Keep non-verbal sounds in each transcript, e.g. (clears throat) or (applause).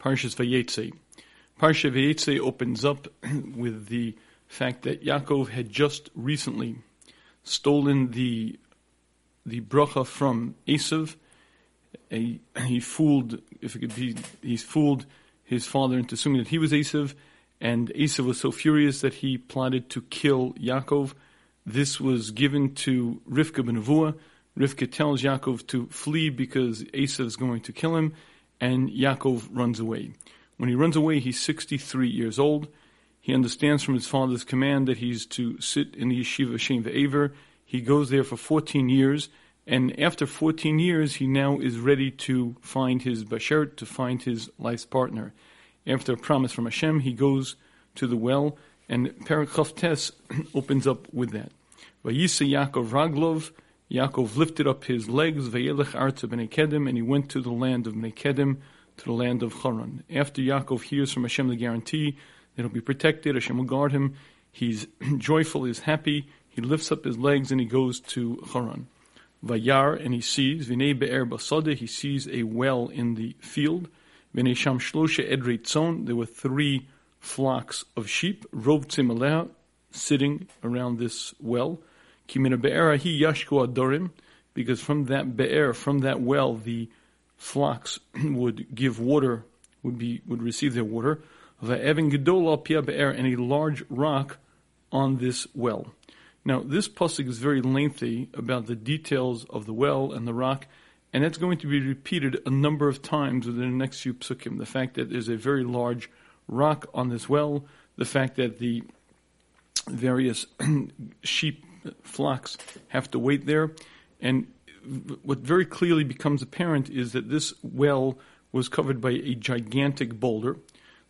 Parshas Vayeitzei. Parsha Vayeitzei opens up (clears throat) with the fact that Yaakov had just recently stolen the the bracha from Esav. He fooled, if it could be, he fooled his father into assuming that he was Esav, and Esav was so furious that he plotted to kill Yaakov. This was given to Rivka ben Avua. Rivka tells Yaakov to flee because Esav is going to kill him, and Yaakov runs away. When he runs away, he's 63 years old. He understands from his father's command that he's to sit in the yeshiva Shem Ve'aver. He goes there for 14 years, and after 14 years, he now is ready to find his bashert, to find his life's partner. After a promise from Hashem, he goes to the well, and Parakh Tes (clears throat) opens up with that. Vayisa Yaakov Raglov, Yaakov lifted up his legs, Vayelech Arta Bnei Kedim, and he went to the land of Bnei Kedim, to the land of Haran. After Yaakov hears from Hashem the guarantee that he'll be protected, Hashem will guard him, he's (clears throat) joyful, he's happy, he lifts up his legs and he goes to Haran. Vayar, and he sees, Vinei Be'er Basade, he sees a well in the field. Vinei Sham Shlosha Edrei Tzon, there were three flocks of sheep, Rov Tzimaleha, sitting around this well. Because from that Be'er, from that well, the flocks (clears throat) would give water, would be would receive their water. Va'evin gedola pia be'er, and a large rock on this well. Now, this pasuk is very lengthy about the details of the well and the rock, and that's going to be repeated a number of times within the next few psukim. The fact that there's a very large rock on this well, the fact that the various (clears throat) sheep flocks have to wait there, and what very clearly becomes apparent is that this well was covered by a gigantic boulder.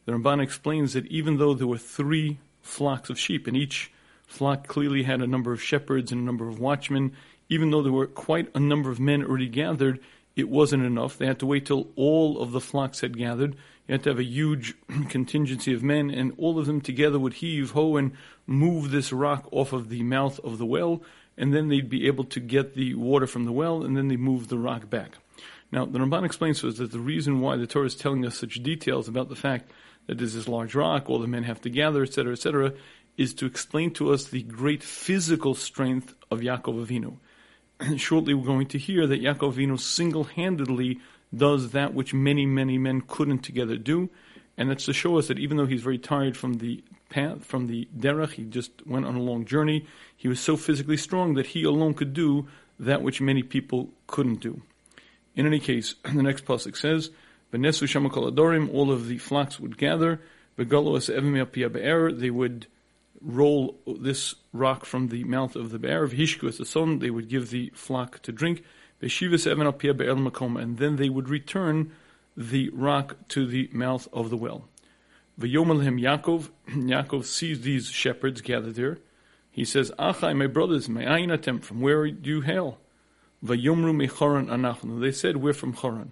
The Ramban explains that even though there were three flocks of sheep, and each flock clearly had a number of shepherds and a number of watchmen, even though there were quite a number of men already gathered, it wasn't enough. They had to wait till all of the flocks had gathered. You had to have a huge (clears throat) contingency of men, and all of them together would heave ho and move this rock off of the mouth of the well and then they'd be able to get the water from the well, and then they move the rock back. Now, the Ramban explains to us that the reason why the Torah is telling us such details about the fact that there's this large rock, all the men have to gather, etc., etc., is to explain to us the great physical strength of Yaakov Avinu. (clears throat) Shortly, we're going to hear that Yaakov Avinu single-handedly does that which many, many men couldn't together do, and that's to show us that even though he's very tired from the path, from the derech, he just went on a long journey. He was so physically strong that he alone could do that which many people couldn't do. In any case, (clears throat) the next pasuk says, "Benesu shamakol adorim." All of the flocks would gather. be'er. They would roll this rock from the mouth of the be'er. V'hishku as the sun. They would give the flock to drink. Be'shivas evan be'er makom. And then they would return the rock to the mouth of the well. V'yomelhem Yaakov, (clears throat) Yaakov sees these shepherds gathered there. He says, Achai, my brothers, my atem, from where do you hail? V'yomru mechoran anachnu. They said, we're from Choran.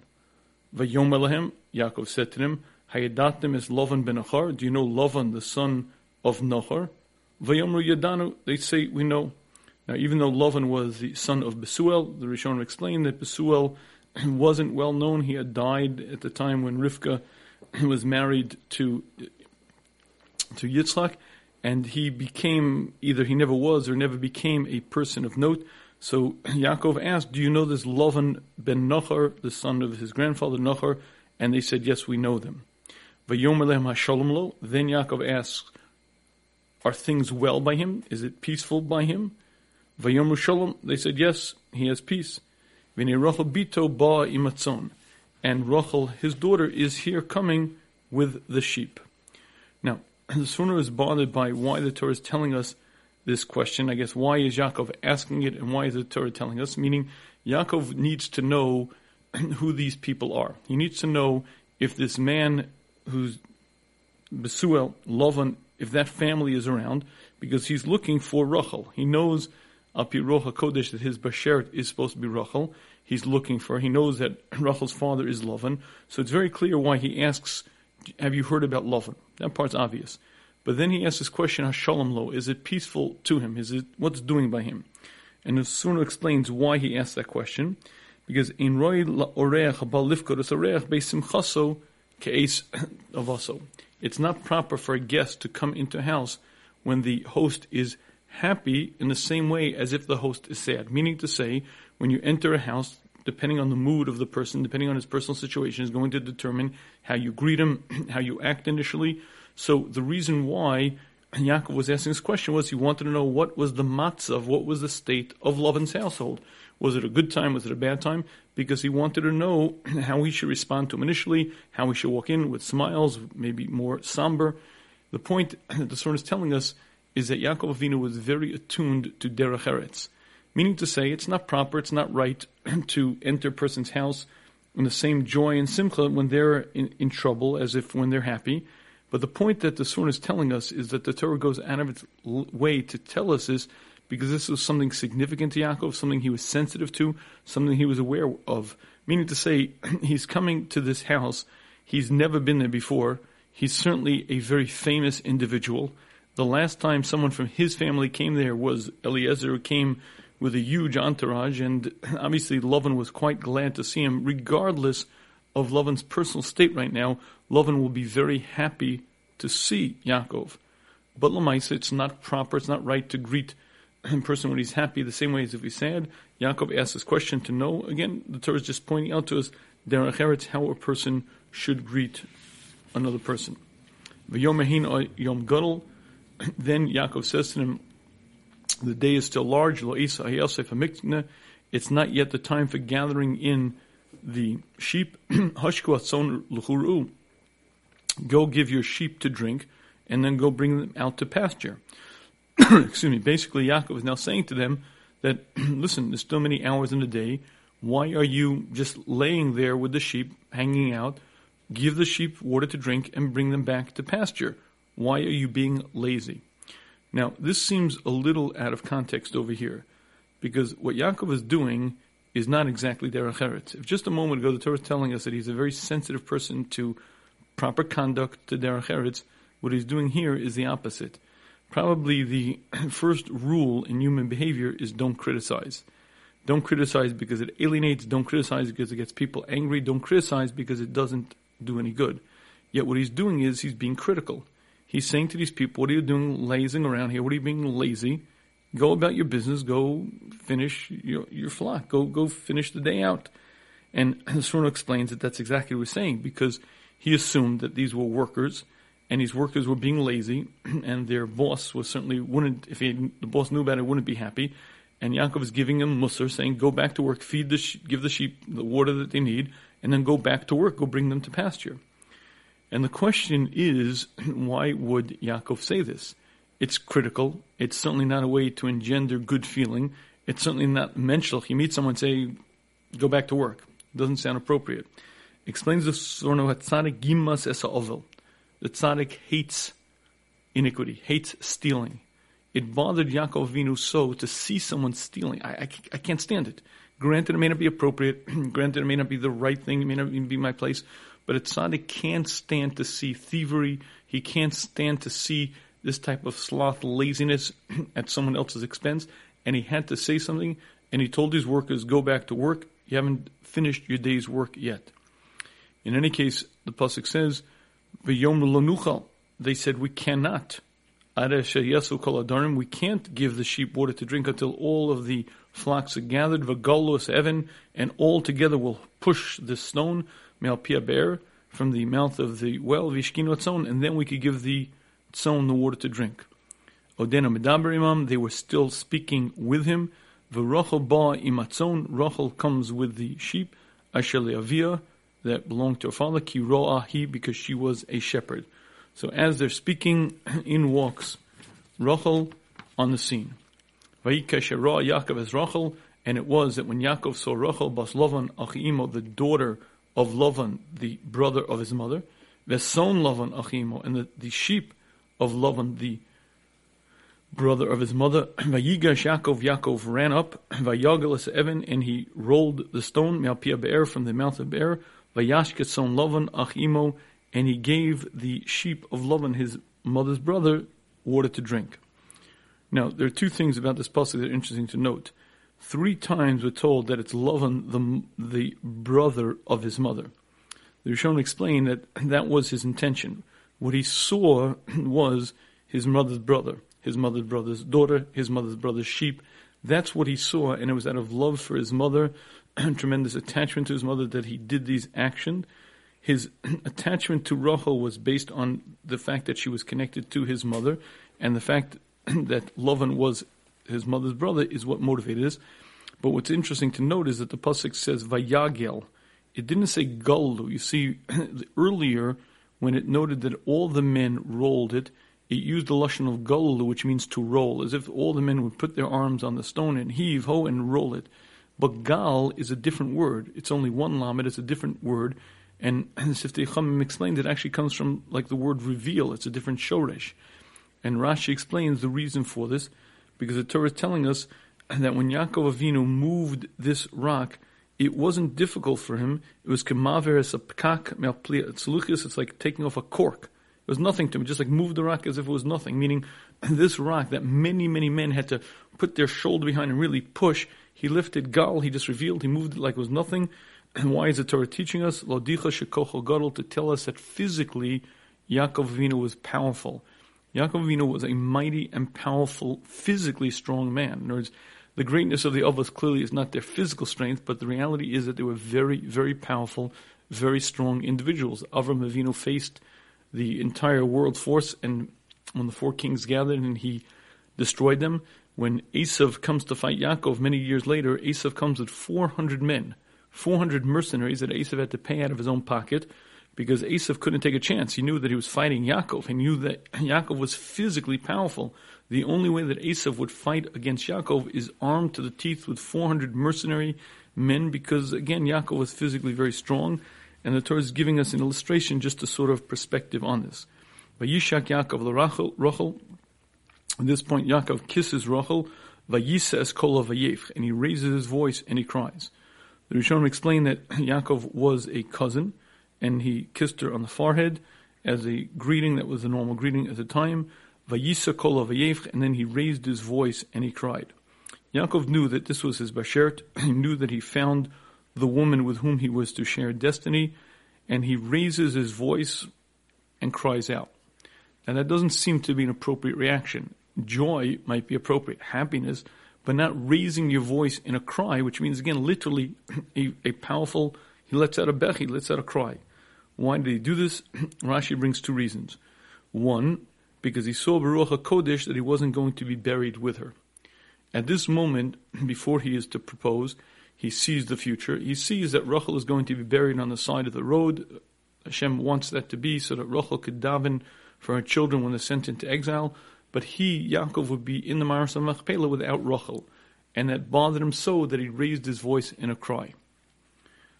V'yomelhem, Yaakov said to them, Hayadatim is Lovan ben Achar. Do you know Lovan, the son of Nachar? V'yomru Yadanu. They say, we know. Now, even though Lovan was the son of Besuel, the Rishon explained that Besuel (clears throat) wasn't well known. He had died at the time when Rivka (clears throat) was married to to Yitzchak, and he became either he never was or never became a person of note. So (clears throat) Yaakov asked, "Do you know this Lovan ben Nachar, the son of his grandfather Nachar?" And they said, "Yes, we know them." Then Yaakov asks, "Are things well by him? Is it peaceful by him?" They said, "Yes, he has peace." bito ba imatzon and Rachel, his daughter, is here coming with the sheep. Now, (clears throat) the Sforno is bothered by why the Torah is telling us this question. I guess why is Yaakov asking it, and why is the Torah telling us? Meaning, Yaakov needs to know (clears throat) who these people are. He needs to know if this man who's Besuel, Lovan, if that family is around, because he's looking for Rachel. He knows Api Rocha Kodesh that his Bashert is supposed to be Rachel, he's looking for. He knows that (clears throat) Rachel's father is Lavan, so it's very clear why he asks, "Have you heard about Lavan?" That part's obvious, but then he asks this question, "Hashalom lo," is it peaceful to him? Is it what's doing by him? And the Sforno explains why he asked that question, because in roy oreach habal lifkodos oreach beisimchaso case of (clears throat) also. It's not proper for a guest to come into a house when the host is happy in the same way as if the host is sad. Meaning to say, when you enter a house, depending on the mood of the person, depending on his personal situation, is going to determine how you greet him, (clears throat) how you act initially. So the reason why Yaakov was asking this question was he wanted to know what was the matzah, what was the state of Lavan's household. Was it a good time? Was it a bad time? Because he wanted to know (clears throat) how he should respond to him initially, how he should walk in with smiles, maybe more somber. The point (clears throat) that the Sforno is telling us is that Yaakov Avinu was very attuned to derech eretz, meaning to say it's not proper, it's not right (clears throat) to enter a person's house in the same joy and simcha when they're in, in trouble as if when they're happy. But the point that the Sforno is telling us is that the Torah goes out of its way to tell us is because this was something significant to Yaakov, something he was sensitive to, something he was aware of. Meaning to say, (clears throat) he's coming to this house, he's never been there before, he's certainly a very famous individual. The last time someone from his family came there was Eliezer, who came with a huge entourage, and (clears throat) obviously Lovin was quite glad to see him, regardless of Lovin's personal state right now. Lovin will be very happy to see Yaakov. But Lamaisa, it's not proper, it's not right to greet person when he's happy the same way as if he's sad. Yaakov asks this question to know. Again, the Torah is just pointing out to us derech how a person should greet another person. Yom Yom Gadol. (coughs) Then Yaakov says to him, "The day is still large. Lo It's not yet the time for gathering in the sheep. (coughs) Go give your sheep to drink, and then go bring them out to pasture." (coughs) excuse me, basically Yaakov is now saying to them that, (clears throat) listen, there's still many hours in the day. Why are you just laying there with the sheep, hanging out? Give the sheep water to drink and bring them back to pasture. Why are you being lazy? Now, this seems a little out of context over here, because what Yaakov is doing is not exactly derech eretz. If just a moment ago the Torah is telling us that he's a very sensitive person to proper conduct to derech eretz, what he's doing here is the opposite probably the (clears throat) first rule in human behavior is don't criticize. Don't criticize because it alienates, don't criticize because it gets people angry, don't criticize because it doesn't do any good. Yet what he's doing is he's being critical. He's saying to these people, What are you doing lazing around here? What are you being lazy? Go about your business, go finish your, your flock, go go finish the day out. And (clears throat) Sforno explains that that's exactly what he's saying because he assumed that these were workers and these workers were being lazy, (clears throat) and their boss was certainly wouldn't if he, the boss knew about it wouldn't be happy. And Yaakov is giving them mussar, saying, "Go back to work, feed the sh- give the sheep the water that they need, and then go back to work, go bring them to pasture." And the question is, (clears throat) why would Yaakov say this? It's critical. It's certainly not a way to engender good feeling. It's certainly not mental. You meet someone, say, "Go back to work." Doesn't sound appropriate. Explains the Sforno Hatzadik Gimas Esa Ovel the tzaddik hates iniquity, hates stealing. It bothered Yaakov Avinu so to see someone stealing. I, I, I, can't stand it. Granted, it may not be appropriate. (clears throat) Granted, it may not be the right thing. It may not even be my place. But a tzaddik can't stand to see thievery. He can't stand to see this type of sloth laziness (clears throat) at someone else's expense. And he had to say something. And he told his workers, go back to work. You haven't finished your day's work yet. In any case, the pasuk says, they said, we cannot. We can't give the sheep water to drink until all of the flocks are gathered. And all together will push the stone, me'al be'er, from the mouth of the well, and then we could give the tzon the water to drink. Odena they were still speaking with him. Rachel comes with the sheep. That belonged to her father, Kiro'ahi, because she was a shepherd. So as they're speaking, (clears throat) in walks Rachel on the scene. Vayikashera Yaakov as Rachel, and it was that when Yaakov saw Rachel bas Lavan Achimo, the daughter of Lavan, the brother of his mother, Veson Lavan Achimo, and the, the sheep of Lavan, the brother of his mother, (clears throat) Vayigash Yaakov, Yaakov ran up, (clears throat) Vayagalas Evan, and he rolled the stone, Me'al Be'er, from the mouth of Be'er, Vayashketson Lavan Achimo, and he gave the sheep of Lavan, his mother's brother, water to drink. Now, there are two things about this passage that are interesting to note. Three times we're told that it's Lavan, the, the brother of his mother. The Rishon explained that that was his intention. What he saw (clears throat) was his mother's brother, his mother's brother's daughter, his mother's brother's sheep. That's what he saw, and it was out of love for his mother, (clears throat) tremendous attachment to his mother that he did these actions. His (clears throat) attachment to Rachel was based on the fact that she was connected to his mother, and the fact (clears throat) that Lavan was his mother's brother is what motivated this. But what's interesting to note is that the pasuk says vayagel. It didn't say gallu. You see, earlier when it noted that all the men rolled it, it used the lashon of gallu, which means to roll, as if all the men would put their arms on the stone and heave ho and roll it. But gal is a different word. It's only one lamed. It's a different word. And (clears throat) Siftei Chachamim explained it actually comes from like the word reveal. It's a different shoresh. And Rashi explains the reason for this, because the Torah is telling us that when Yaakov Avinu moved this rock, it wasn't difficult for him. It was kemaver as a pkak. It's like taking off a cork. It was nothing to him. Just like move the rock as if it was nothing. Meaning, (clears throat) this rock that many many men had to put their shoulder behind and really push. He lifted gal. He just revealed. He moved it like it was nothing. And why is the Torah teaching us lodicha shekochel gadol to tell us that physically Yaakov Avinu was powerful. Yaakov Avinu was a mighty and powerful, physically strong man. In other words, the greatness of the Avos clearly is not their physical strength, but the reality is that they were very, very powerful, very strong individuals. Avram Avinu faced the entire world force, and when the four kings gathered and he destroyed them, when Esav comes to fight Yaakov many years later, Esav comes with 400 men, 400 mercenaries that Esav had to pay out of his own pocket because Esav couldn't take a chance. He knew that he was fighting Yaakov. He knew that (clears throat) Yaakov was physically powerful. The only way that Esav would fight against Yaakov is armed to the teeth with 400 mercenary men because, again, Yaakov was physically very strong. And the Torah is giving us an illustration, just a sort of perspective on this. Vayishak Yaakov Rachel. At this point, Yaakov kisses Rachel. Vayisa es kol and he raises his voice and he cries. The Rishonim explain that (clears throat) Yaakov was a cousin and he kissed her on the forehead as a greeting that was a normal greeting at the time. Vayisa kol and then he raised his voice and he cried. Yaakov knew that this was his bashert. (clears throat) He knew that he found the woman with whom he was to share destiny, and he raises his voice and cries out. Now that doesn't seem to be an appropriate reaction. Joy might be appropriate, happiness, but not raising your voice in a cry, which means again literally (clears throat) a, a powerful. He lets out a bech, he lets out a cry. Why did he do this? (clears throat) Rashi brings two reasons. One, because he saw B'ruach HaKodesh that he wasn't going to be buried with her. At this moment, (clears throat) before he is to propose, he sees the future. He sees that Rachel is going to be buried on the side of the road. Hashem wants that to be so that Rachel could daven for her children when they're sent into exile. But he, Yaakov, would be in the Me'aras of Machpelah without Rachel. And that bothered him so that he raised his voice in a cry.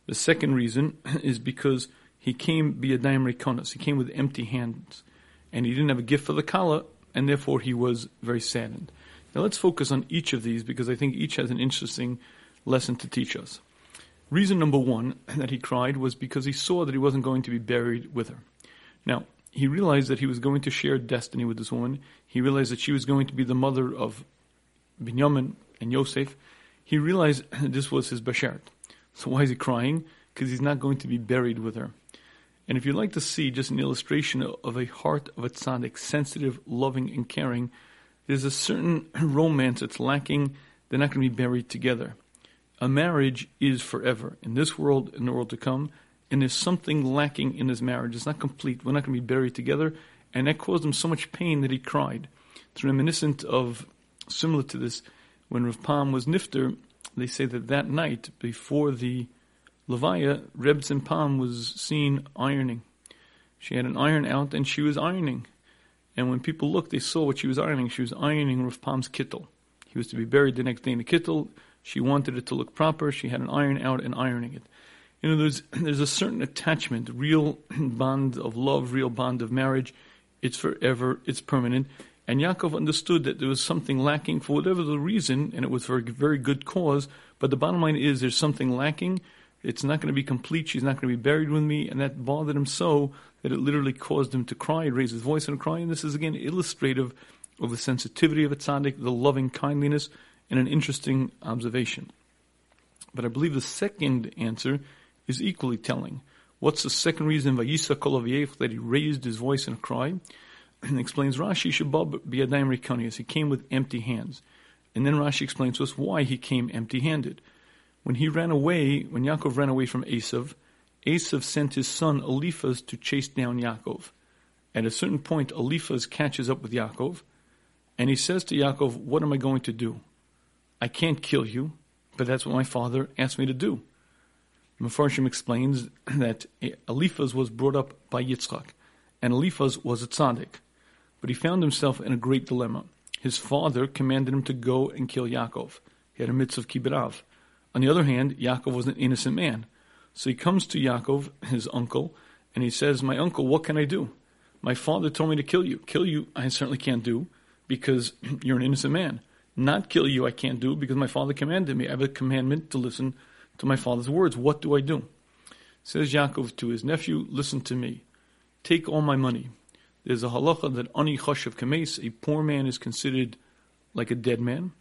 The second reason (clears throat) is because he came biyadayim rekonos. He came with empty hands, and he didn't have a gift for the kala, and therefore he was very saddened. Now let's focus on each of these because I think each has an interesting lesson to teach us. Reason number one (clears throat) that he cried was because he saw that he wasn't going to be buried with her. Now, he realized that he was going to share destiny with this woman. He realized that she was going to be the mother of Binyamin and Yosef. He realized (clears throat) this was his bashert. So why is he crying? Because he's not going to be buried with her. And if you'd like to see just an illustration of a heart of a tzaddik, sensitive, loving, and caring, there's a certain (clears throat) romance that's lacking. They're not going to be buried together. A marriage is forever in this world and the world to come, and there's something lacking in his marriage. It's not complete. We're not going to be buried together, and that caused him so much pain that he cried. It's reminiscent of similar to this when Rav Pam was nifter. They say that that night before the Levaya, Reb Pam was seen ironing. She had an iron out and she was ironing. And when people looked, they saw what she was ironing. She was ironing Rav Pam's kittel. He was to be buried the next day in the kittel. She wanted it to look proper. She had an iron out and ironing it. You know, there's, (clears throat) there's a certain attachment, real (clears throat) bond of love, real bond of marriage. It's forever, it's permanent. And Yaakov understood that there was something lacking for whatever the reason, and it was for a very good cause. But the bottom line is there's something lacking, it's not going to be complete. She's not going to be buried with me. And that bothered him so that it literally caused him to cry, raise his voice and cry. And this is again illustrative of the sensitivity of a tzaddik, the loving kindliness, and an interesting observation. But I believe the second answer is equally telling. What's the second reason that he raised his voice in a cry? And explains Rashi Shabab Biadayim Rikonius. He came with empty hands. And then Rashi explains to us why he came empty handed. When he ran away, when Yaakov ran away from Esav, Esav sent his son Eliphaz to chase down Yaakov. At a certain point, Eliphaz catches up with Yaakov, and he says to Yaakov, What am I going to do? I can't kill you, but that's what my father asked me to do. Mefarshim explains (clears throat) that Eliphaz was brought up by Yitzchak, and Eliphaz was a tzaddik, but he found himself in a great dilemma. His father commanded him to go and kill Yaakov. He had a mitzvah of kibbud. On the other hand, Yaakov was an innocent man. So he comes to Yaakov, his uncle, and he says, My uncle, what can I do? My father told me to kill you. Kill you, I certainly can't do because (clears throat) you're an innocent man. Not kill you, I can't do because my father commanded me. I have a commandment to listen to my father's words. What do I do? Says Yaakov to his nephew, Listen to me. Take all my money. There's a halacha that ani chashav kames, a poor man is considered like a dead man.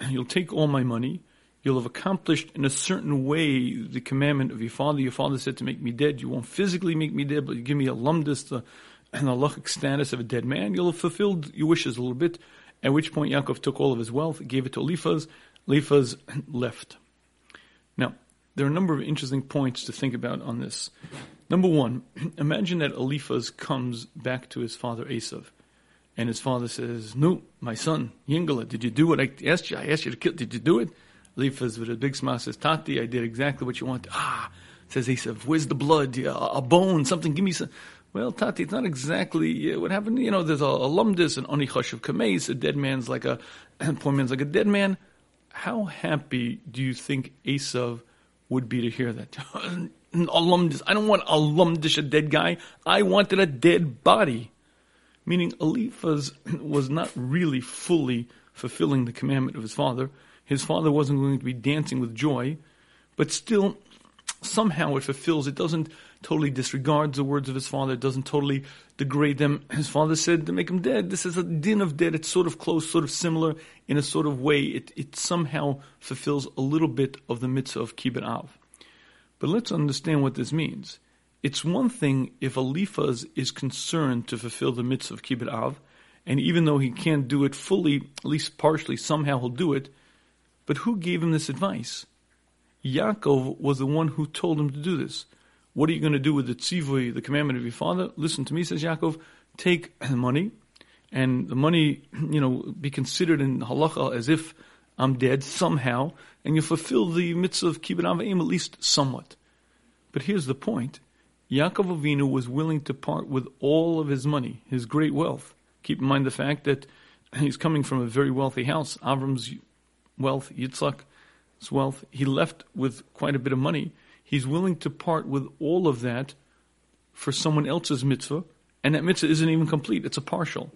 (clears throat) You'll take all my money you'll have accomplished in a certain way the commandment of your father. Your father said to make me dead. You won't physically make me dead, but you give me a lumdus, the an halachic status of a dead man. You'll have fulfilled your wishes a little bit. At which point Yaakov took all of his wealth, gave it to Eliphaz. Eliphaz (clears throat) left. There are a number of interesting points to think about on this. Number one, (clears throat) imagine that Eliphaz comes back to his father Esav. And his father says, No, my son, Yingala, did you do what I asked you? I asked you to kill. Did you do it? Eliphaz with a big smile says, Tati, I did exactly what you wanted. Ah, says he said, where's the blood? A bone, something, give me some. Well, Tati, it's not exactly uh, what happened. You know, there's a, a lumdis, an onichash of kameis, a dead man's like a, (clears throat) poor man's like a dead man. How happy do you think Esav would be to hear that? (laughs) I don't want alumdish, a dead guy. I wanted a dead body. Meaning Eliphaz (clears throat) was not really fully fulfilling the commandment of his father his father wasn't going to be dancing with joy, but still, somehow it fulfills. It doesn't totally disregard the words of his father. It doesn't totally degrade them. His father said to make him dead. This is a din of dead. It's sort of close, sort of similar in a sort of way. It, it somehow fulfills a little bit of the mitzvah of kibbud av. But let's understand what this means. It's one thing if Eliphaz is concerned to fulfill the mitzvah of kibbud av, and even though he can't do it fully, at least partially, somehow he'll do it, but who gave him this advice? Yaakov was the one who told him to do this. What are you going to do with the tzivui, the commandment of your father? Listen to me, says Yaakov. Take (clears throat) the money, and the money, (clears throat) you know, be considered in halacha as if I'm dead somehow, and you fulfill the mitzvah of kibbud avim at least somewhat. But here's the point: Yaakov Avinu was willing to part with all of his money, his great wealth. Keep in mind the fact that (clears throat) he's coming from a very wealthy house. Avram's wealth, Yitzchak's wealth, he left with quite a bit of money. He's willing to part with all of that for someone else's mitzvah, and that mitzvah isn't even complete, it's a partial.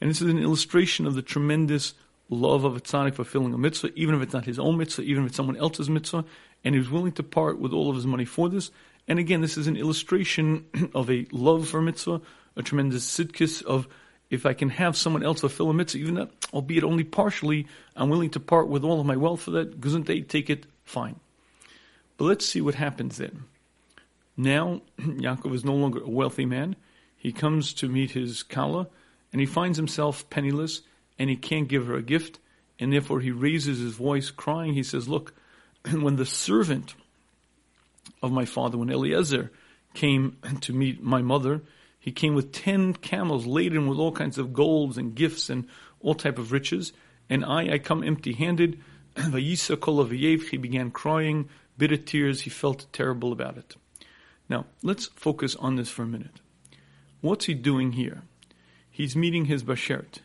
And this is an illustration of the tremendous love of a tzaddik for fulfilling a mitzvah, even if it's not his own mitzvah, even if it's someone else's mitzvah, and he was willing to part with all of his money for this. And again, this is an illustration (clears throat) of a love for mitzvah, a tremendous sidkis of if I can have someone else fulfill a mitzvah, even that, albeit only partially, I'm willing to part with all of my wealth for that. They take it? Fine. But let's see what happens then. Now, (clears throat) Yaakov is no longer a wealthy man. He comes to meet his Kala, and he finds himself penniless, and he can't give her a gift, and therefore he raises his voice, crying. He says, Look, (clears throat) when the servant of my father, when Eliezer came (clears throat) to meet my mother, he came with ten camels laden with all kinds of golds and gifts and all type of riches. And I, I come empty-handed. (clears throat) He began crying, bitter tears. He felt terrible about it. Now, let's focus on this for a minute. What's he doing here? He's meeting his Bashert.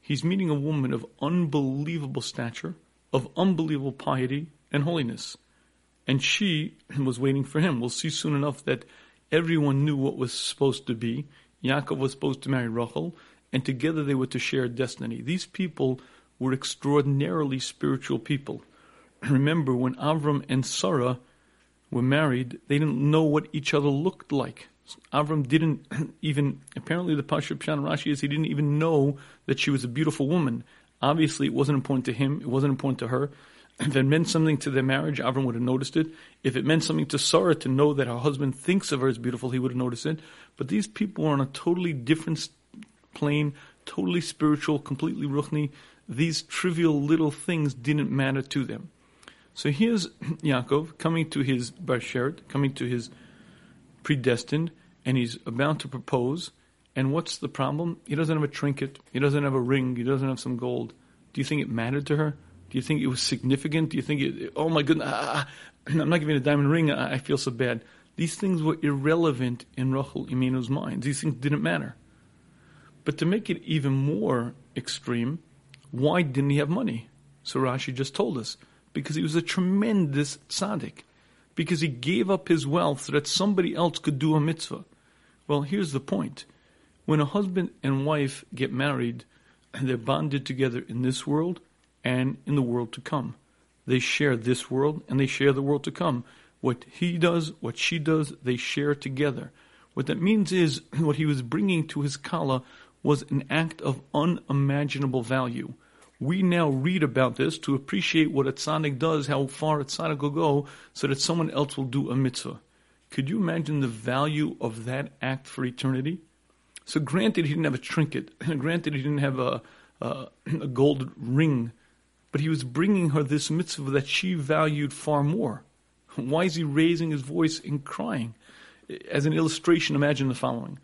He's meeting a woman of unbelievable stature, of unbelievable piety and holiness. And she was waiting for him. We'll see soon enough that Everyone knew what was supposed to be. Yaakov was supposed to marry Rachel, and together they were to share destiny. These people were extraordinarily spiritual people. (clears throat) Remember, when Avram and Sarah were married, they didn't know what each other looked like. Avram didn't (clears throat) even, apparently the Pasha Pshan Rashi is, he didn't even know that she was a beautiful woman. Obviously, it wasn't important to him, it wasn't important to her. If it meant something to their marriage, Avram would have noticed it. If it meant something to Sarah to know that her husband thinks of her as beautiful, he would have noticed it. But these people were on a totally different plane, totally spiritual, completely ruchni. These trivial little things didn't matter to them. So here's (clears throat) Yaakov coming to his Bashert, coming to his predestined, and he's about to propose. And what's the problem? He doesn't have a trinket. He doesn't have a ring. He doesn't have some gold. Do you think it mattered to her? Do you think it was significant? Do you think it, oh my goodness, ah, ah I'm not giving a diamond ring. I, I feel so bad. These things were irrelevant in Rachel Imenu's mind. These things didn't matter. But to make it even more extreme, why didn't he have money? So Rashi just told us. Because he was a tremendous tzaddik. Because he gave up his wealth so that somebody else could do a mitzvah. Well, here's the point. When a husband and wife get married, and they're bonded together in this world and in the world to come. They share this world and they share the world to come. What he does, what she does, they share together. What that means is (clears throat) what he was bringing to his kala was an act of unimaginable value. We now read about this to appreciate what a tzaddik does, how far a tzaddik will go, so that someone else will do a mitzvah. Could you imagine the value of that act for eternity? So, granted, he didn't have a trinket, (clears throat) granted, he didn't have a, a, (clears throat) a gold ring, but he was bringing her this mitzvah that she valued far more. Why is he raising his voice and crying? As an illustration, imagine the following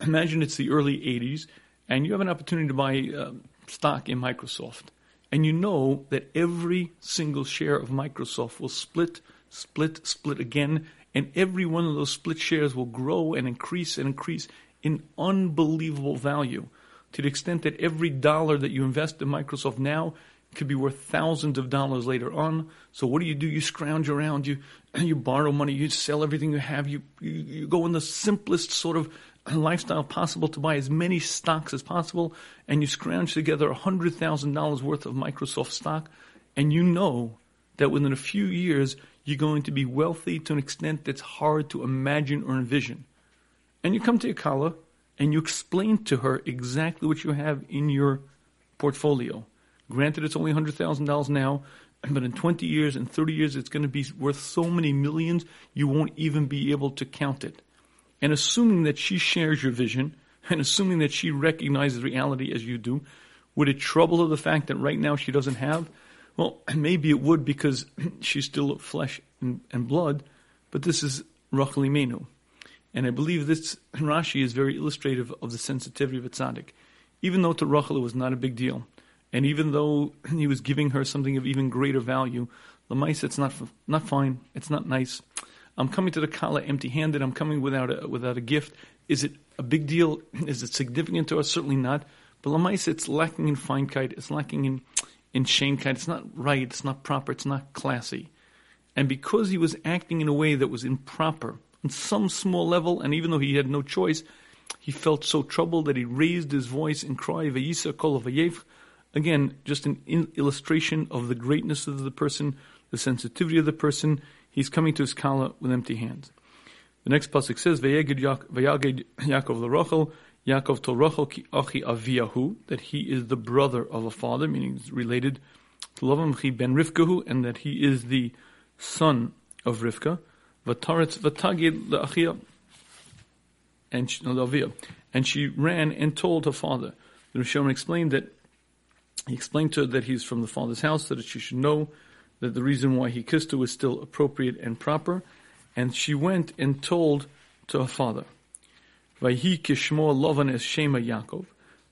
imagine it's the early 80s and you have an opportunity to buy uh, stock in Microsoft. And you know that every single share of Microsoft will split, split, split again. And every one of those split shares will grow and increase and increase in unbelievable value to the extent that every dollar that you invest in Microsoft now could be worth thousands of dollars later on. So what do you do? You scrounge around, you (clears throat) you borrow money, you sell everything you have, you, you, you go in the simplest sort of lifestyle possible to buy as many stocks as possible, and you scrounge together $100,000 worth of Microsoft stock, and you know that within a few years, you're going to be wealthy to an extent that's hard to imagine or envision. And you come to Akala and you explain to her exactly what you have in your portfolio. Granted, it's only $100,000 now, but in 20 years and 30 years, it's going to be worth so many millions, you won't even be able to count it and assuming that she shares your vision, and assuming that she recognizes reality as you do, would it trouble her the fact that right now she doesn't have? Well, (clears throat) maybe it would because (clears throat) she's still flesh and, and blood, but this is Rachel. And I believe this (clears throat) Rashi is very illustrative of the sensitivity of a tzaddik. Even though to Rachel it was not a big deal, and even though (clears throat) he was giving her something of even greater value, mice it's not not fine, it's not nice. I'm coming to the kala empty-handed. I'm coming without a, without a gift. Is it a big deal? (clears throat) Is it significant to us? Certainly not. But lamais, it's lacking in feinkeit. It's lacking in in shamkeit. It's not right. It's not proper. It's not classy. And because he was acting in a way that was improper on some small level, and even though he had no choice, he felt so troubled that he raised his voice and cried, "Vayisa kol Again, just an illustration of the greatness of the person, the sensitivity of the person, he's coming to his kala with empty hands. The next pasuk says, "Vayagid Yaakov l'Rachel." Yaakov told Rachel ki achi aviyahu that he is the brother of a father, meaning he's related to Lavan chi ben Rivkahu, and that he is the son of Rivka. Vataretz vatagid le'achia, and she ran and told her father. The Rishon explained that he explained to her that he's from the father's house, so that she should know that the reason why he kissed her was still appropriate and proper, and she went and told to her father. Kishmo Lovan Shema.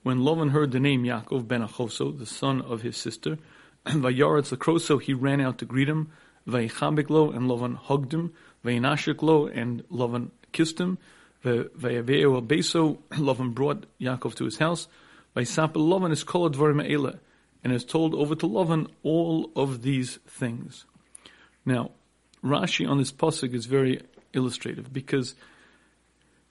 When Lovan heard the name Yaakov ben Achoso, the son of his sister, (clears throat) Vayaretz Lakroso, he ran out to greet him. And Lovan hugged him. And Lovan kissed him. Vayaveo Beso, (clears throat) Lovan brought Yaakov to his house. Vaysapel Lovan is called Dvarim and has told over to Lavan all of these things. Now, Rashi on this pasuk is very illustrative because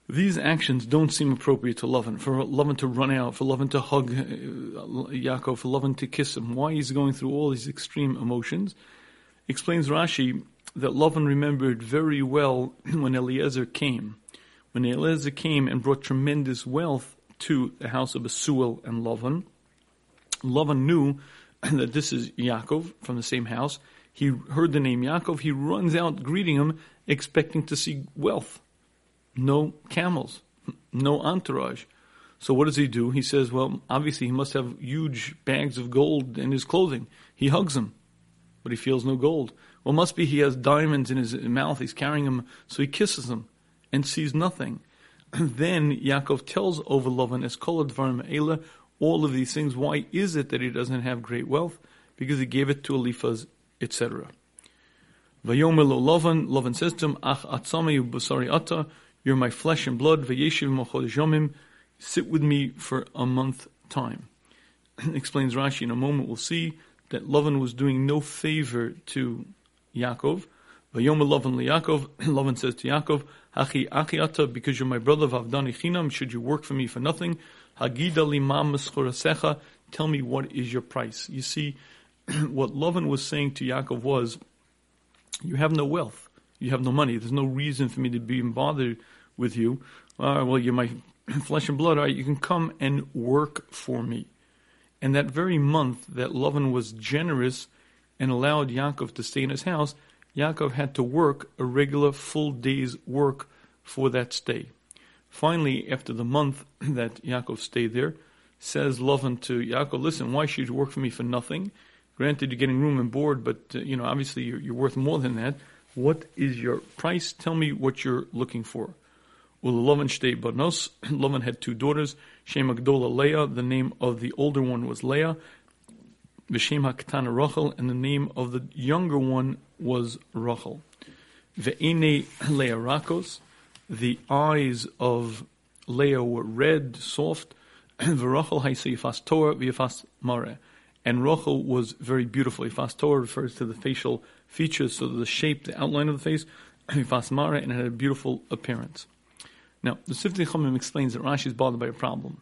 these actions don't seem appropriate to Lavan. For Lavan to run out, for Lavan to hug uh, Yaakov, for Lavan to kiss him, why he's going through all these extreme emotions, explains Rashi that Lavan remembered very well (clears throat) when Eliezer came. When Eliezer came and brought tremendous wealth to the house of Asuel and Lavan, Lavan knew (clears throat) that this is Yaakov from the same house. He heard the name Yaakov. He runs out greeting him, expecting to see wealth. No camels, no entourage. So what does he do? He says, well, obviously he must have huge bags of gold in his clothing. He hugs him, but he feels no gold. Well, must be he has diamonds in his mouth. He's carrying them, so he kisses them and sees nothing. (clears throat) then Yaakov tells over Lavan, Eskol Dvarim Ela, all of these things. Why is it that he doesn't have great wealth? Because he gave it to Eliphaz, etc. Vayomer lo Lavan, Lavan says to him, Ach atzami basari ata, you're my flesh and blood, vayeshiv mochodesh yomim, sit with me for a month time. (clears throat) Explains Rashi in a moment, we'll see that Lavan was doing no favor to Yaakov. Vayomer Lavan Yaakov, (clears throat) Lavan says to Yaakov, Hachi achiata, because you're my brother, vavdani chinam, should you work for me for nothing? Hagida limam tell me what is your price. You see, (clears throat) what Lovin was saying to Yaakov was, you have no wealth, you have no money, there's no reason for me to be bothered with you. Uh, well, you're my (clears throat) flesh and blood, all right, you can come and work for me. And that very month that Lovin was generous and allowed Yaakov to stay in his house, Yaakov had to work a regular full day's work for that stay. Finally, after the month (clears throat) that Yaakov stayed there, says Lavan to Yaakov, listen, why should you work for me for nothing? Granted, you're getting room and board, but, uh, you know, obviously you're, you're, worth more than that. What is your price? Tell me what you're looking for. Well, Lavan shtei banos. (clears throat) Lavan had two daughters, Shem Agdola Leah. The name of the older one was Leah. V'shem HaKtana Rachel, and the name of the younger one was Rachel. Ve'ene Leah Rakos, the eyes of Leah were red, soft. Haisa yifas Torah v'yifas mare. And Rachel was very beautiful. Yifas Torah refers to the facial features, so the shape, the outline of the face. Yifas mare, and it had a beautiful appearance. Now, the Siftei Chachamim explains that Rashi is bothered by a problem.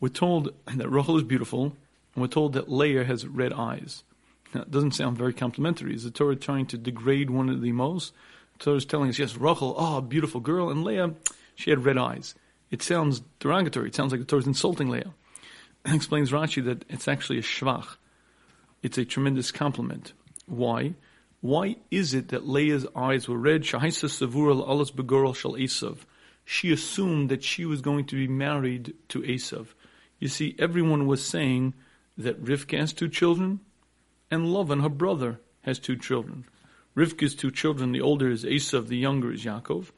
We're told that Rachel is beautiful, and we're told that Leah has red eyes. Now, it doesn't sound very complimentary. Is the Torah trying to degrade one of the most? The Torah is telling us, yes, Rachel, oh, beautiful girl, and Leah, she had red eyes. It sounds derogatory. It sounds like the Torah is insulting Leah. It (clears throat) explains Rashi that it's actually a shvach. It's a tremendous compliment. Why? Why is it that Leah's eyes were red? She assumed that she was going to be married to Esav. You see, everyone was saying that Rivka has two children, and Lavan, her brother, has two children. Rivka's two children, the older is Esav, the younger is Yaakov.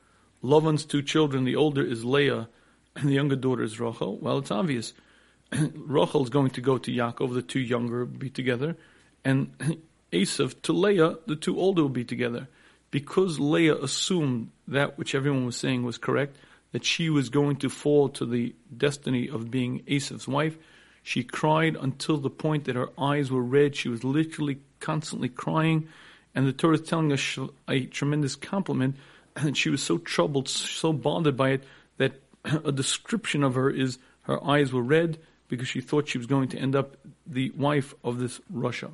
Lavan's two children, the older is Leah, and the younger daughter is Rachel. Well, it's obvious. (clears throat) Rachel is going to go to Yaakov, the two younger will be together, and (clears throat) Esav to Leah, the two older will be together. Because Leah assumed that which everyone was saying was correct, that she was going to fall to the destiny of being Esav's wife, she cried until the point that her eyes were red. She was literally constantly crying. And the Torah is telling us a tremendous compliment. (clears throat) And she was so troubled, so bothered by it, that (clears throat) a description of her is her eyes were red because she thought she was going to end up the wife of this rasha.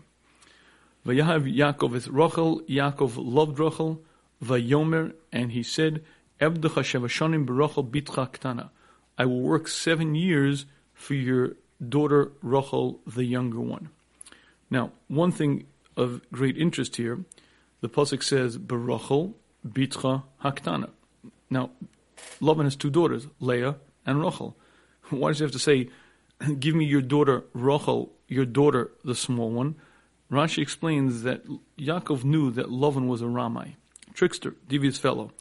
Vayahav Yaakov is Rachel. Yaakov loved Rachel. Vayomer, and he said, Ebdecha shevashonim berachel bitcha. I will work seven years for your daughter Rachel, the younger one. Now, one thing of great interest here, the pasuk says Barachel Bitra Haktana. Now, Laban has two daughters, Leah and Rachel. (laughs) Why does he have to say, (laughs) "Give me your daughter Rachel, your daughter, the small one"? Rashi explains that Yaakov knew that Lavan was a Ramai, trickster, devious fellow.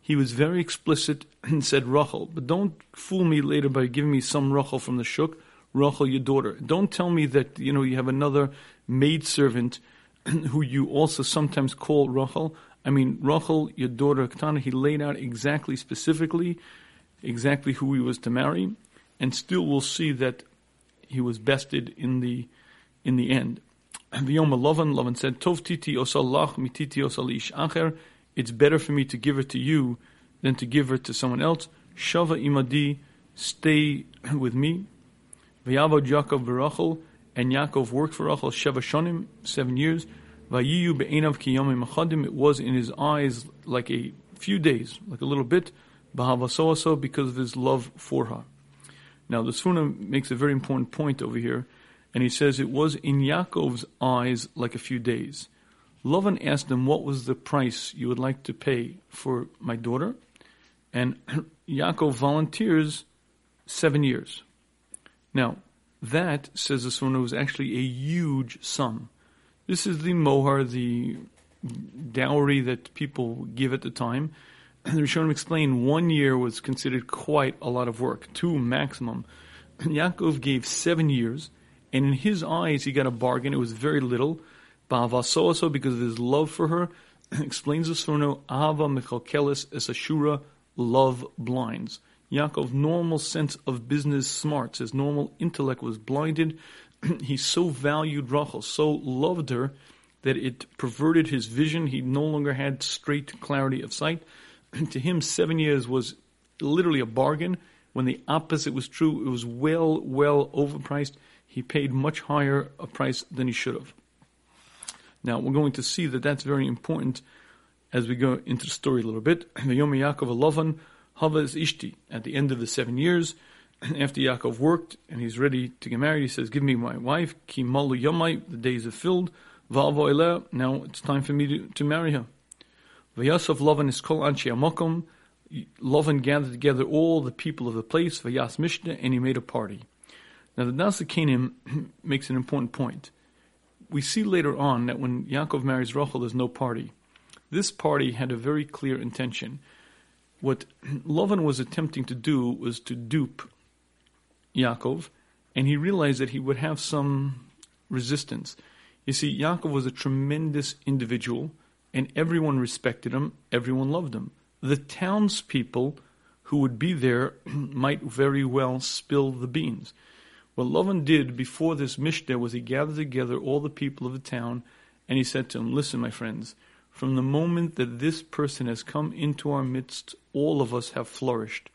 He was very explicit (laughs) and said Rachel, but don't fool me later by giving me some Rachel from the shuk. Rachel, your daughter. Don't tell me that you know you have another maidservant (clears throat) who you also sometimes call Rachel. I mean, Rachel, your daughter he laid out exactly, specifically, exactly who he was to marry, and still we'll see that he was bested in the in the end. V'yom Lavan, Lavan said, Tov titi osalach mititi osalish acher. It's better for me to give her to you than to give her to someone else. Shava imadi, stay (clears throat) with me. Vayavod Yaakov Barachel, and Yaakov worked for Rachel Sheva Shonim, seven years. Vayiyu be'enav kiyomim achadim, it was in his eyes like a few days, like a little bit, because of his love for her. Now, the Sforno makes a very important point over here, And he says it was in Yaakov's eyes like a few days. Lavan asked him, What was the price you would like to pay for my daughter? And (clears throat) Yaakov volunteers seven years. Now, that, says the Sforno, was actually a huge sum. This is the mohar, the dowry that people give at the time. And (clears throat) The Rishonim explain one year was considered quite a lot of work, two maximum. (clears throat) Yaakov gave seven years, and in his eyes he got a bargain. It was very little. Ba'avasoso, because of his love for her, (clears throat) explains the Sforno, Ava Michalkelis es Ashura, love blinds. Yaakov's normal sense of business smarts, his normal intellect was blinded. (clears throat) he so valued Rachel, so loved her, that it perverted his vision. He no longer had straight clarity of sight. (clears throat) to him, seven years was literally a bargain. When the opposite was true, it was well, well overpriced. He paid much higher a price than he should have. Now, we're going to see that that's very important as we go into the story a little bit. (clears throat) The Yom Yaakov Alovan Hava is Ishti. At the end of the seven years, after Yaakov worked and he's ready to get married, he says, Give me my wife, Ki Malu Yomai, the days are filled, Valvo now it's time for me to, to marry her. Vayasov Lovan is Kol Anshi Amokom. Lovan gathered together all the people of the place, Vayas Mishteh, and he made a party. Now the Daas Zekeinim (clears throat) makes an important point. We see later on that when Yaakov marries Rachel, there's no party. This party had a very clear intention. What Lovan was attempting to do was to dupe Yaakov, and he realized that he would have some resistance. You see, Yaakov was a tremendous individual, and everyone respected him, everyone loved him. The townspeople who would be there (clears throat) might very well spill the beans. What Lavan did before this Mishteh was he gathered together all the people of the town and he said to them, Listen, my friends, from the moment that this person has come into our midst, all of us have flourished.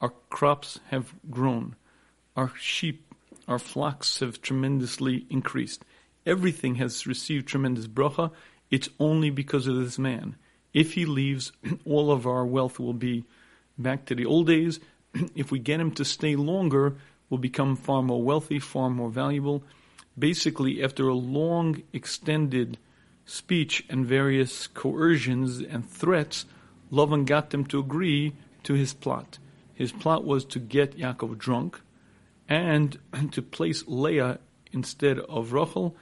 Our crops have grown. Our sheep, our flocks have tremendously increased. Everything has received tremendous bracha. It's only because of this man. If he leaves, (clears throat) all of our wealth will be back to the old days. (clears throat) If we get him to stay longer, we'll become far more wealthy, far more valuable. Basically, after a long, extended speech and various coercions and threats, Lavan got them to agree to his plot. His plot was to get Yaakov drunk and (clears throat) to place Leah instead of Rachel,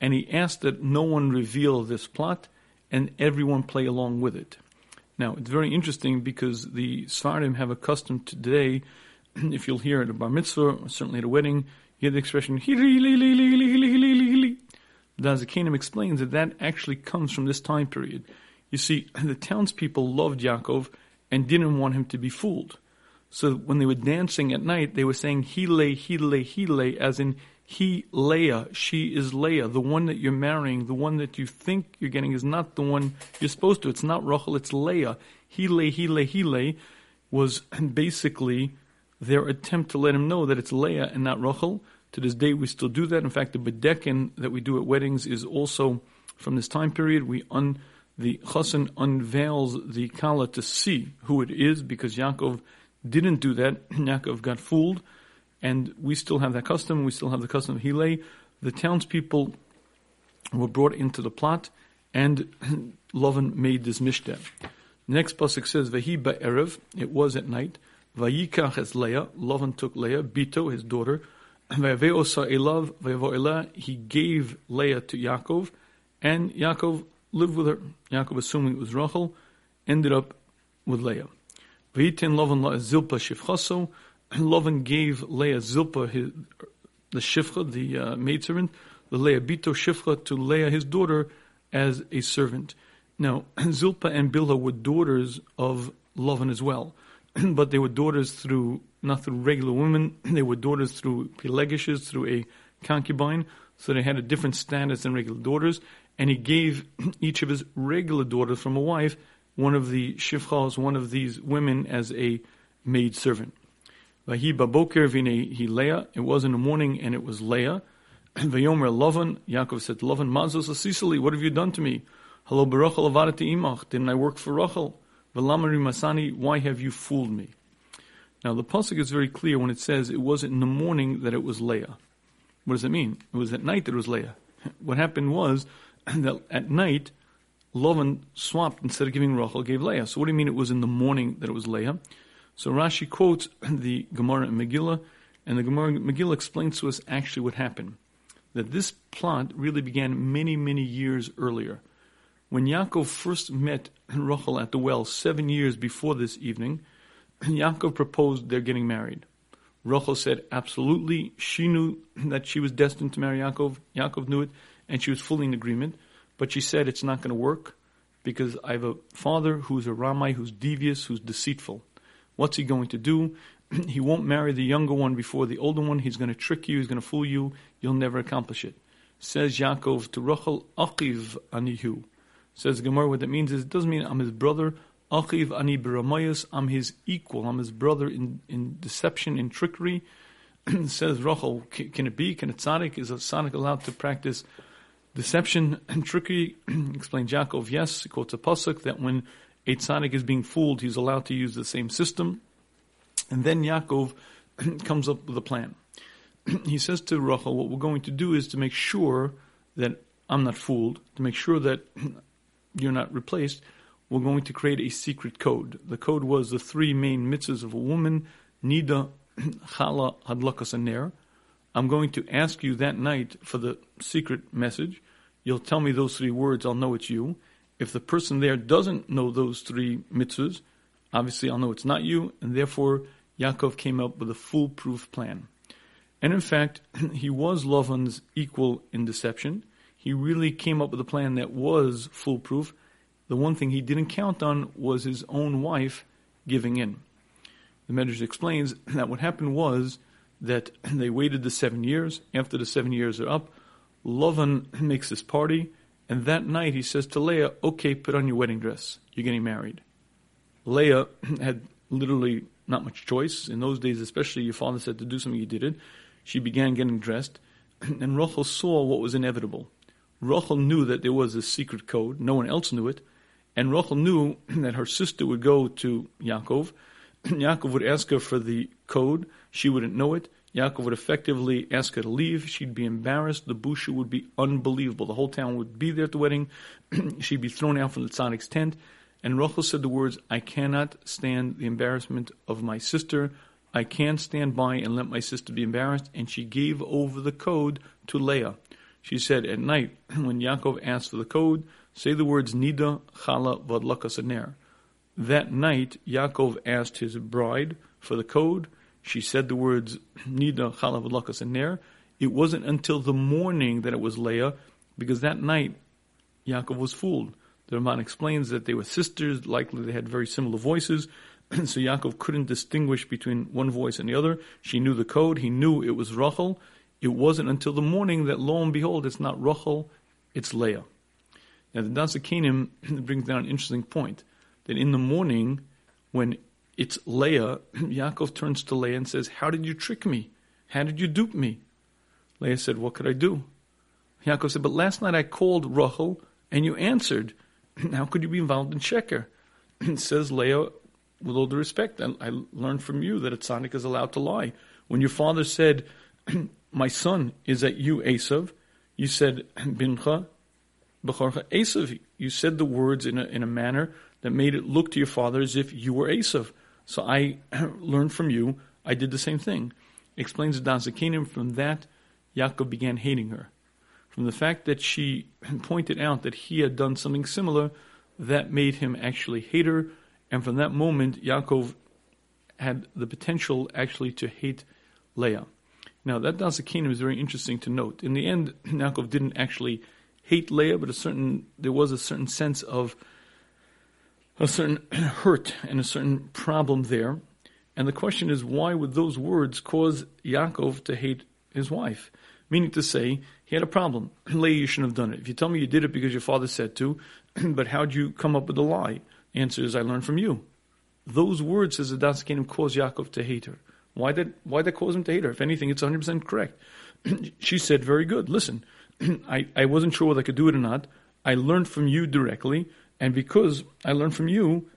and he asked that no one reveal this plot and everyone play along with it. Now, it's very interesting because the Sfardim have a custom today, (clears throat) if you'll hear at a bar mitzvah, certainly at a wedding, you hear the expression, the explains that that actually comes from this time period. You see, the townspeople loved Yaakov and didn't want him to be fooled. So when they were dancing at night, they were saying Hile, Hile, Hile, as in he, Leah, she is Leah. The one that you're marrying, the one that you think you're getting is not the one you're supposed to. It's not Rachel, it's Leah. Hile, Hile, Hile was basically their attempt to let him know that it's Leah and not Rachel. To this day, we still do that. In fact, the bedekin that we do at weddings is also from this time period. We un, the chassan unveils the kala to see who it is because Yaakov didn't do that. (clears throat) Yaakov got fooled, and we still have that custom. We still have the custom of Hile. The townspeople were brought into the plot, and (clears throat) Lovin made this mishteh. Next pasuk says, "Vahi erev." It was at night. Vayikach es Leah. Lovin took Leah, Bito, his daughter, he gave Leah to Yaakov, and Yaakov lived with her. Yaakov, assuming it was Rachel, ended up with Leah. V'yitin Lovan Zilpa Shifchaso. Lovan gave Leah Zilpa, his, the Shifcha, the uh, maidservant, the Leah Bito Shifcha, to Leah, his daughter, as a servant. Now, (clears throat) Zilpa and Bilha were daughters of Lovan as well, (clears throat) but they were daughters through not through regular women. (clears throat) They were daughters through Pelegishes, through a concubine, so they had a different status than regular daughters. And he gave (clears throat) each of his regular daughters from a wife one of the shifchas, one of these women, as a maid servant. Vahi baboker Leah. It was in the morning, and it was Leah. Vayomer Lovan. Yaakov said Lovan, Mazos Sicily, what have you done to me? Hello, imach. Didn't I work for Rachel? Velamari masani. Why have you fooled me? Now the pasuk is very clear when it says it wasn't in the morning that it was Leah. What does it mean? It was at night that it was Leah. (clears throat) What happened was (clears throat) that at night, Lavan swapped instead of giving Rachel, gave Leah. So what do you mean it was in the morning that it was Leah? So Rashi quotes (clears throat) the Gemara in Megillah, and the Gemara Megillah explains to us actually what happened. That this plot really began many, many years earlier. When Yaakov first met Rachel at the well seven years before this evening, (clears throat) Yaakov proposed they're getting married. Rachel said absolutely. She knew (clears throat) that she was destined to marry Yaakov. Yaakov knew it, and she was fully in agreement. But she said it's not going to work because I have a father who's a Ramai, who's devious, who's deceitful. What's he going to do? (clears throat) he won't marry the younger one before the older one. He's going to trick you. He's going to fool you. You'll never accomplish it. Says Yaakov to Rachel, Achiv anihu. Says Gemara, what that means is it doesn't mean I'm his brother. Achiv ani. I'm his equal. I'm his brother in, in deception, in trickery. (clears throat) says Rachel, can it be? Can a tzaddik? Is a tzaddik allowed to practice deception and trickery? (clears throat) Explains Yaakov, yes. He quotes a pasuk that when a tzaddik is being fooled, he's allowed to use the same system. And then Yaakov (clears throat) comes up with a plan. he says to Rachel, what we're going to do is to make sure that I'm not fooled, to make sure that you're not replaced, we're going to create a secret code. The code was the three main mitzvahs of a woman, Nida, (clears throat) Chala, Hadlakas, and Ner. I'm going to ask you that night for the secret message. You'll tell me those three words, I'll know it's you. If the person there doesn't know those three mitzvahs, obviously I'll know it's not you, and therefore Yaakov came up with a foolproof plan. And in fact, (clears throat) he was Lavan's equal in deception. He really came up with a plan that was foolproof. The one thing he didn't count on was his own wife giving in. The Medrash explains (clears throat) that what happened was that (clears throat) they waited the seven years. After the seven years are up, Lavan (clears throat) makes this party, and that night he says to Leah, Okay, put on your wedding dress. You're getting married. Leah had literally not much choice. In those days, especially, your father said to do something, you did it. She began getting dressed, and Rachel saw what was inevitable. Rachel knew that there was a secret code. No one else knew it. And Rachel knew (clears throat) that her sister would go to Yaakov. (clears throat) Yaakov would ask her for the code. She wouldn't know it. Yaakov would effectively ask her to leave. She'd be embarrassed. The busha would be unbelievable. The whole town would be there at the wedding. (clears throat) She'd be thrown out from the tzaddik's tent. And Rachel said the words, I cannot stand the embarrassment of my sister. I can't stand by and let my sister be embarrassed. And she gave over the code to Leah. She said, At night, (clears throat) when Yaakov asked for the code, say the words Nida, Chala, Vadlakas, Aner. That night, Yaakov asked his bride for the code. She said the words (clears throat) Nida, Chala, Vadlakas, Aner. It wasn't until the morning that it was Leah, because that night, Yaakov was fooled. The Ramban explains that they were sisters, likely they had very similar voices, (clears throat) so Yaakov couldn't distinguish between one voice and the other. She knew the code, he knew it was Rachel. It wasn't until the morning that lo and behold, it's not Rachel, it's Leah. Now the Daas Zekeinim (clears throat) brings down an interesting point, that in the morning, when it's Leah, (clears throat) Yaakov turns to Leah and says, How did you trick me? How did you dupe me? Leah said, What could I do? Yaakov said, But last night I called Rachel and you answered. (clears throat) How could you be involved in sheker? says Leah, with all due respect, I, I learned from you that a tzaddik is allowed to lie. When your father said, "My son is at you, Esav," you said, (clears throat) "Bincha, b'charcha Esav." You said the words in a in a manner that made it look to your father as if you were Esav. So I (clears throat) learned from you. I did the same thing. Explains the Daas Zekeinim. From that, Yaakov began hating her from the fact that she (clears throat) pointed out that he had done something similar, that made him actually hate her. And from that moment, Yaakov had the potential actually to hate Leah. Now, that Daas Zekeinim is very interesting to note. In the end, (clears throat) Yaakov didn't actually hate Leah, but a certain there was a certain sense of a certain (clears throat) hurt and a certain problem there. And the question is, why would those words cause Yaakov to hate his wife? Meaning to say, he had a problem. (clears throat) Leah, you shouldn't have done it. If you tell me you did it because your father said to, but how'd you come up with the lie? Answer is, I learned from you. Those words, says the Daas Zekeinim, caused Yaakov to hate her. Why did why that cause him to hate her? If anything, it's 100% correct. (clears throat) she said, very good. Listen, (clears throat) I, I wasn't sure whether I could do it or not. I learned from you directly, and because I learned from you,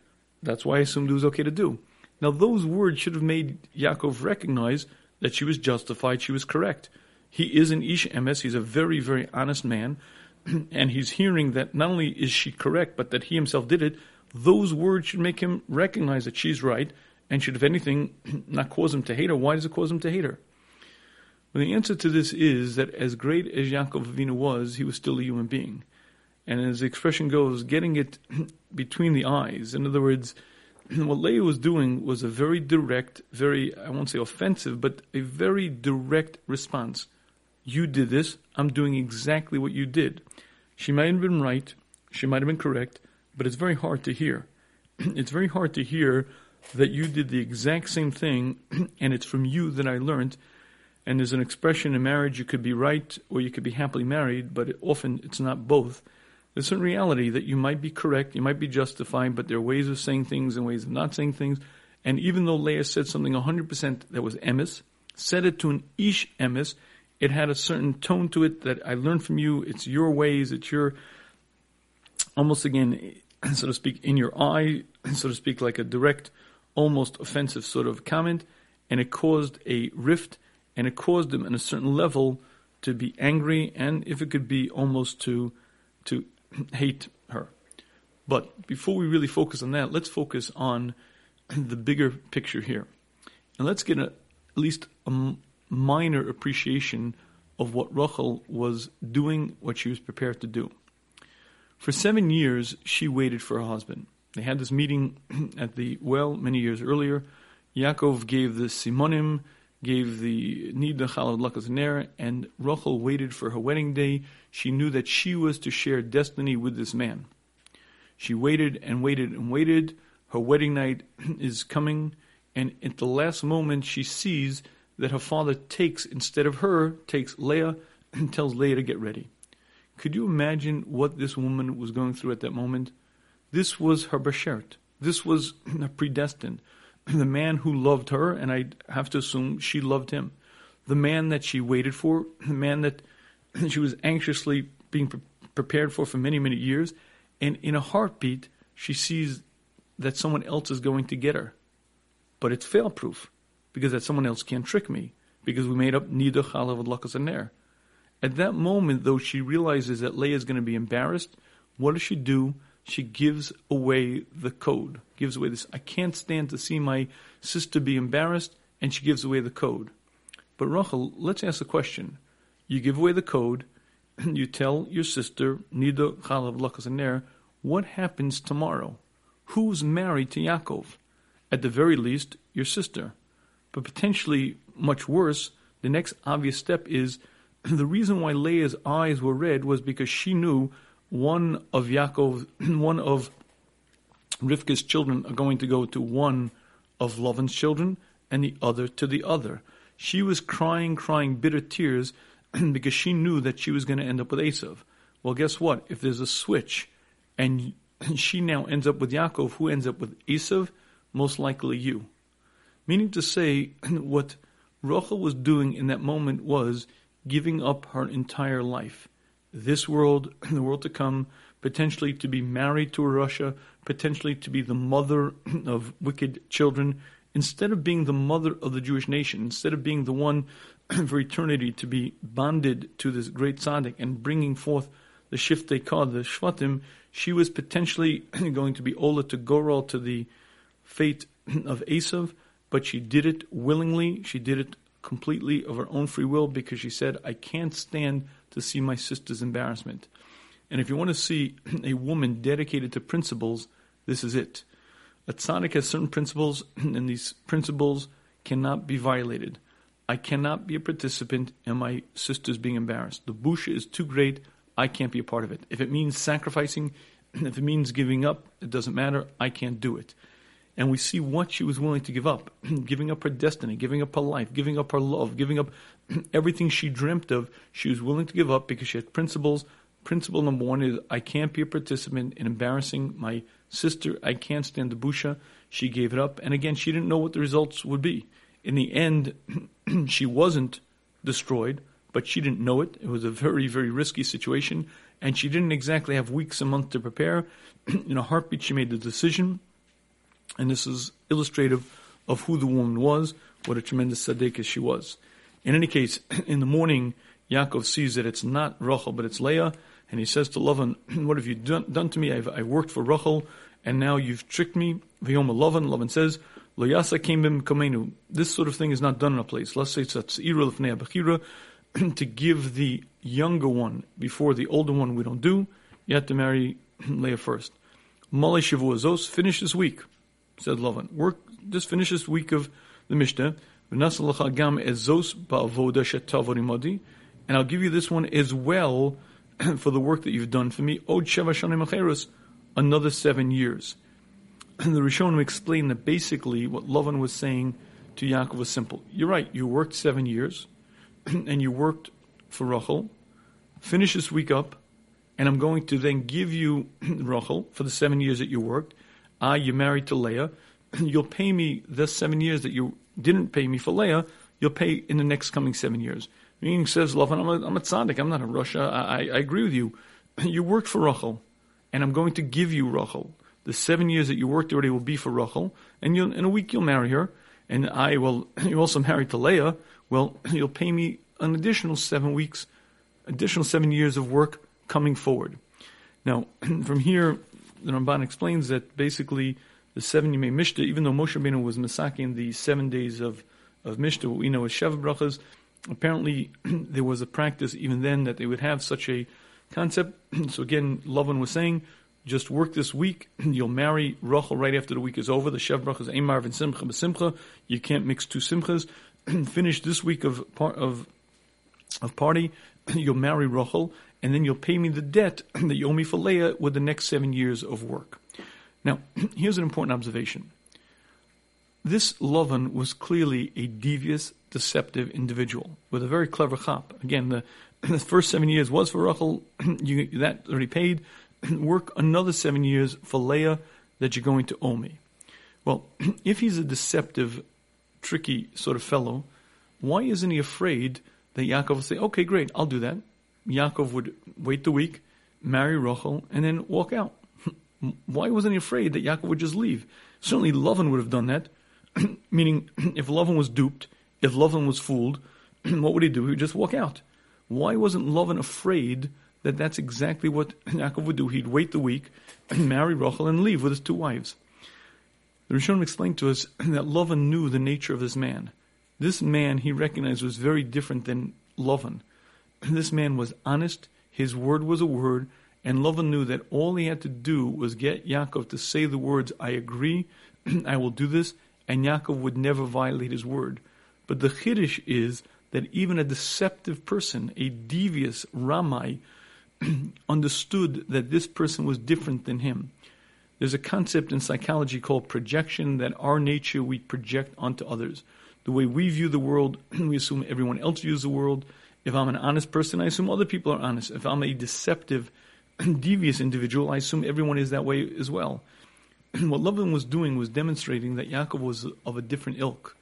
that's why I assumed it was okay to do. Now, those words should have made Yaakov recognize that she was justified, she was correct. He is an Ish Emes. He's a very, very honest man. (clears throat) and he's hearing that not only is she correct, but that he himself did it. Those words should make him recognize that she's right and should, if anything, (clears throat) not cause him to hate her. Why does it cause him to hate her? Well, the answer to this is that as great as Yaakov Avinu was, he was still a human being. And as the expression goes, getting it (clears throat) between the eyes. In other words, (clears throat) what Leah was doing was a very direct, very, I won't say offensive, but a very direct response. You did this, I'm doing exactly what you did. She might have been right, she might have been correct, but it's very hard to hear. it's very hard to hear that you did the exact same thing, (clears throat) and it's from you that I learned. And there's an expression in marriage you could be right or you could be happily married, but often it's not both. There's a reality that you might be correct, you might be justified, but there are ways of saying things and ways of not saying things. And even though Leah said something 100% that was emes, said it to an ish emes, it had a certain tone to it that I learned from you. It's your ways, it's your, almost again, (clears throat) so to speak, in your eye, (clears throat) so to speak, like a direct, almost offensive sort of comment. And it caused a rift and it caused them in a certain level to be angry and if it could be almost to, to (clears throat) hate her. But before we really focus on that, let's focus on (clears throat) the bigger picture here. And let's get a, at least a minor appreciation of what Rachel was doing, what she was prepared to do. For seven years, she waited for her husband. They had this meeting (clears throat) at the well many years earlier. Yaakov gave the simonim, gave the nida chalad lakazaner, and Rachel waited for her wedding day. She knew that she was to share destiny with this man. She waited and waited and waited. Her wedding night (clears throat) is coming, and at the last moment, she sees that her father takes, instead of her, takes Leah (clears throat) and tells Leah to get ready. Could you imagine what this woman was going through at that moment? This was her bashert. This was (clears throat) predestined (clears throat) the man who loved her, and I have to assume she loved him, the man that she waited for, (clears throat) the man that she was anxiously being pre- prepared for for many, many years, and in a heartbeat, she sees that someone else is going to get her. But it's fail proof because that someone else can't trick me because we made up Nida Chalav Lakas At that moment, though, she realizes that Leah is going to be embarrassed. What does she do? She gives away the code, gives away this. I can't stand to see my sister be embarrassed, and she gives away the code. But Rachel, let's ask a question. You give away the code, and you tell your sister, Nida Chalav Lakazaner, what happens tomorrow? Who's married to Yaakov? At the very least, your sister. But potentially, much worse, the next obvious step is (clears throat) the reason why Leah's eyes were red was because she knew one of Yaakov, (clears throat) one of Rivka's children are going to go to one of Lavan's children and the other to the other. She was crying, crying bitter tears (clears throat) because she knew that she was going to end up with Esav. Well, guess what? If there's a switch and (clears throat) she now ends up with Yaakov, who ends up with Esav? Most likely you. Meaning to say, what Rachel was doing in that moment was giving up her entire life this world, and (clears throat) the world to come, potentially to be married to rasha, potentially to be the mother (clears throat) of wicked children, instead of being the mother of the Jewish nation, instead of being the one (clears throat) for eternity to be bonded to this great tzaddik and bringing forth the shiftei called the shvatim, she was potentially going to be Ola to Goral to the fate of Esav, but she did it willingly. She did it completely of her own free will because she said, I can't stand to see my sister's embarrassment. And if you want to see (clears throat) a woman dedicated to principles, this is it. A tzaddik has certain principles, (clears throat) and these principles cannot be violated. I cannot be a participant in my sister's being embarrassed. The busha is too great. I can't be a part of it. If it means sacrificing, (clears throat) if it means giving up, it doesn't matter. I can't do it. And we see what she was willing to give up (clears throat) giving up her destiny, giving up her life, giving up her love, giving up (clears throat) everything she dreamt of, she was willing to give up because she had principles. Principle number one is I can't be a participant in embarrassing my sister. I can't stand the busha. She gave it up. And again, she didn't know what the results would be. In the end, (clears throat) she wasn't destroyed, but she didn't know it. It was a very, very risky situation. And she didn't exactly have weeks and months to prepare. in a heartbeat, she made the decision. And this is illustrative of who the woman was, what a tremendous tzaddik she was. In any case, (clears throat) in the morning, Yaakov sees that it's not Rachel, but it's Leah, and he says to Lavan, (clears throat) What have you done, done to me? I've, I worked for Rachel, and now you've tricked me. Vayoma Lavan, Lavan says, Lo yasa bim kamenu. This sort of thing is not done in a place. Let's say (clears throat) to give the younger one before the older one we don't do. You have to marry Leah first. Malay Shavuazos, finish this week, said Lavan. Work, just finish this week of the Mishteh. And I'll give you this one as well (clears throat) for the work that you've done for me. Another seven years. And (clears throat) the Rishonim explained that basically what Lavan was saying to Yaakov was simple. You're right, you worked seven years, (clears throat) and you worked for Rachel. Finish this week up, and I'm going to then give you Rachel for the seven years that you worked. Ah, you married to Leah. (clears throat) You'll pay me the seven years that you didn't pay me for Leah. You'll pay in the next coming seven years. Meaning says Lavan, I'm a, I'm a tzaddik. I'm not a rasha. I, I agree with you. (clears throat) You worked for Rachel, and I'm going to give you Rachel. The seven years that you worked already will be for Rachel, and in a week you'll marry her. And I will. (clears throat) you're also married to Leah. Well, you'll pay me an additional seven weeks, additional seven years of work coming forward. Now, from here, the Ramban explains that basically the seven Yemei Mishta, even though Moshe Rabbeinu was masaking the seven days of, of Mishta, what we know as Shev Brachas, apparently (clears throat) there was a practice even then that they would have such a concept. (clears throat) so again, Lavan was saying, just work this week. (clears throat) You'll marry Rachel right after the week is over. The Shev Brachas Eimar and Simcha B'Simcha. You can't mix two Simchas. Finish this week of part of of party. You'll marry Rachel, and then you'll pay me the debt (clears throat) that you owe me for Leah with the next seven years of work. Now, (clears throat) here's an important observation. This Lavan was clearly a devious, deceptive individual with a very clever chap. Again, the, (clears throat) the first seven years was for Rachel, you, that already paid. Work another seven years for Leah that you're going to owe me. Well, if he's a deceptive, tricky sort of fellow, why isn't he afraid that Yaakov will say, okay, great, I'll do that. Yaakov would wait the week, marry Rachel, and then walk out. (laughs) Why wasn't he afraid that Yaakov would just leave? Certainly Lavan would have done that. (clears throat) Meaning, (clears throat) if Lavan was duped, if Lavan was fooled, (clears throat) what would he do? He would just walk out. Why wasn't Lavan afraid that that's exactly what Yaakov would do? He'd wait the week, marry Rachel, and leave with his two wives. The Rishonim explained to us that Lavan knew the nature of this man. This man he recognized was very different than Lavan. (clears throat) This man was honest, his word was a word, and Lavan knew that all he had to do was get Yaakov to say the words, I agree, (clears throat) I will do this, and Yaakov would never violate his word. But the Chiddush is that even a deceptive person, a devious Ramai, (clears throat) understood that this person was different than him. There's a concept in psychology called projection that our nature we project onto others. The way we view the world, we assume everyone else views the world. If I'm an honest person, I assume other people are honest. If I'm a deceptive, devious individual, I assume everyone is that way as well. (clears throat) what Lavan was doing was demonstrating that Yaakov was of a different ilk,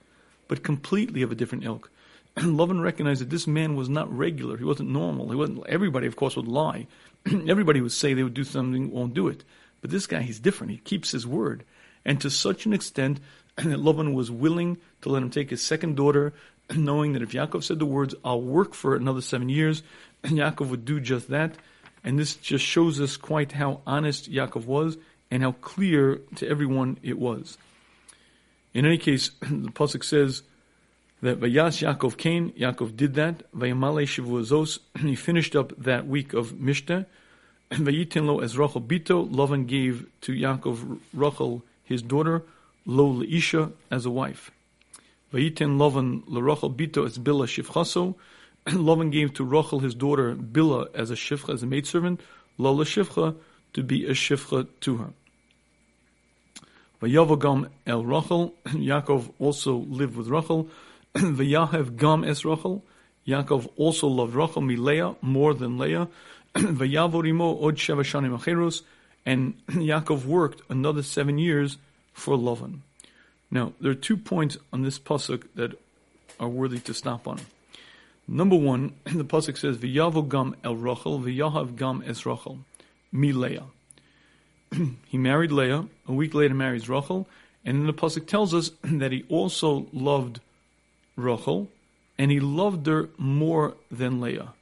but completely of a different ilk. (clears throat) Lavan recognized that this man was not regular. He wasn't normal. He wasn't. Everybody, of course, would lie. (clears throat) everybody would say they would do something, won't do it. But this guy, he's different. He keeps his word, and to such an extent that Lavan was willing to let him take his second daughter, (clears throat) knowing that if Yaakov said the words, I'll work for another seven years, and (clears throat) Yaakov would do just that. And this just shows us quite how honest Yaakov was and how clear to everyone it was. In any case, (clears throat) the Pasuk says that Vayas Yaakov came, Yaakov did that, Vayamale Shavuazos, he finished up that week of Mishteh, Vayitin lo as Rachel Bito, Lavan gave to Yaakov Rachel his daughter, Lo Leisha as a wife. Vayitin Lavan LaRachel Bito as Bila Shivchaso. Lavan gave to Rachel his daughter Bila as a shifcha, as a maidservant, Lo Shivcha to be a shifcha to her. Vayavogam El Rachel. Yaakov also lived with Rachel. (clears throat) Vayahev Gam Es Rachel. Yaakov also loved Rachel Milea more than Leah. (clears throat) Vayavorimo Od Sheva Shanim. And (clears throat) Yaakov worked another seven years for Lavan. Now, there are two points on this pasuk that are worthy to stop on. Number one, (clears throat) the pasuk says, "V'yavo gam el Rachel, v'yahav gam es Rachel, mi Leah." (clears throat) he married Leah. A week later, marries Rachel, and then the pasuk tells us (clears throat) that he also loved Rachel and he loved her more than Leah.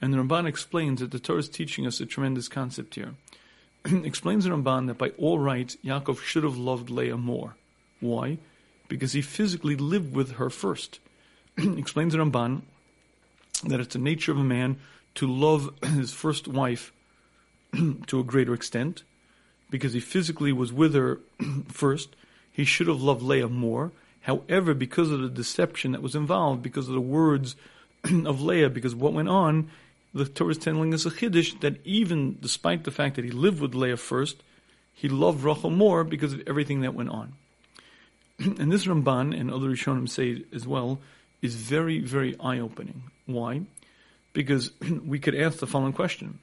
And the Ramban explains that the Torah is teaching us a tremendous concept here. (clears throat) explains the Ramban that by all rights, Yaakov should have loved Leah more. Why? Because he physically lived with her first. (clears throat) explains the Ramban that it's the nature of a man to love (clears throat) his first wife to a greater extent, because he physically was with her first. He should have loved Leah more. However, because of the deception that was involved, because of the words of Leah, because what went on, the Torah is telling us a chiddush that even despite the fact that he lived with Leah first, he loved Rachel more because of everything that went on. (clears throat) and this Ramban and other Rishonim say as well is very, very eye-opening. Why? Because (clears throat) we could ask the following question.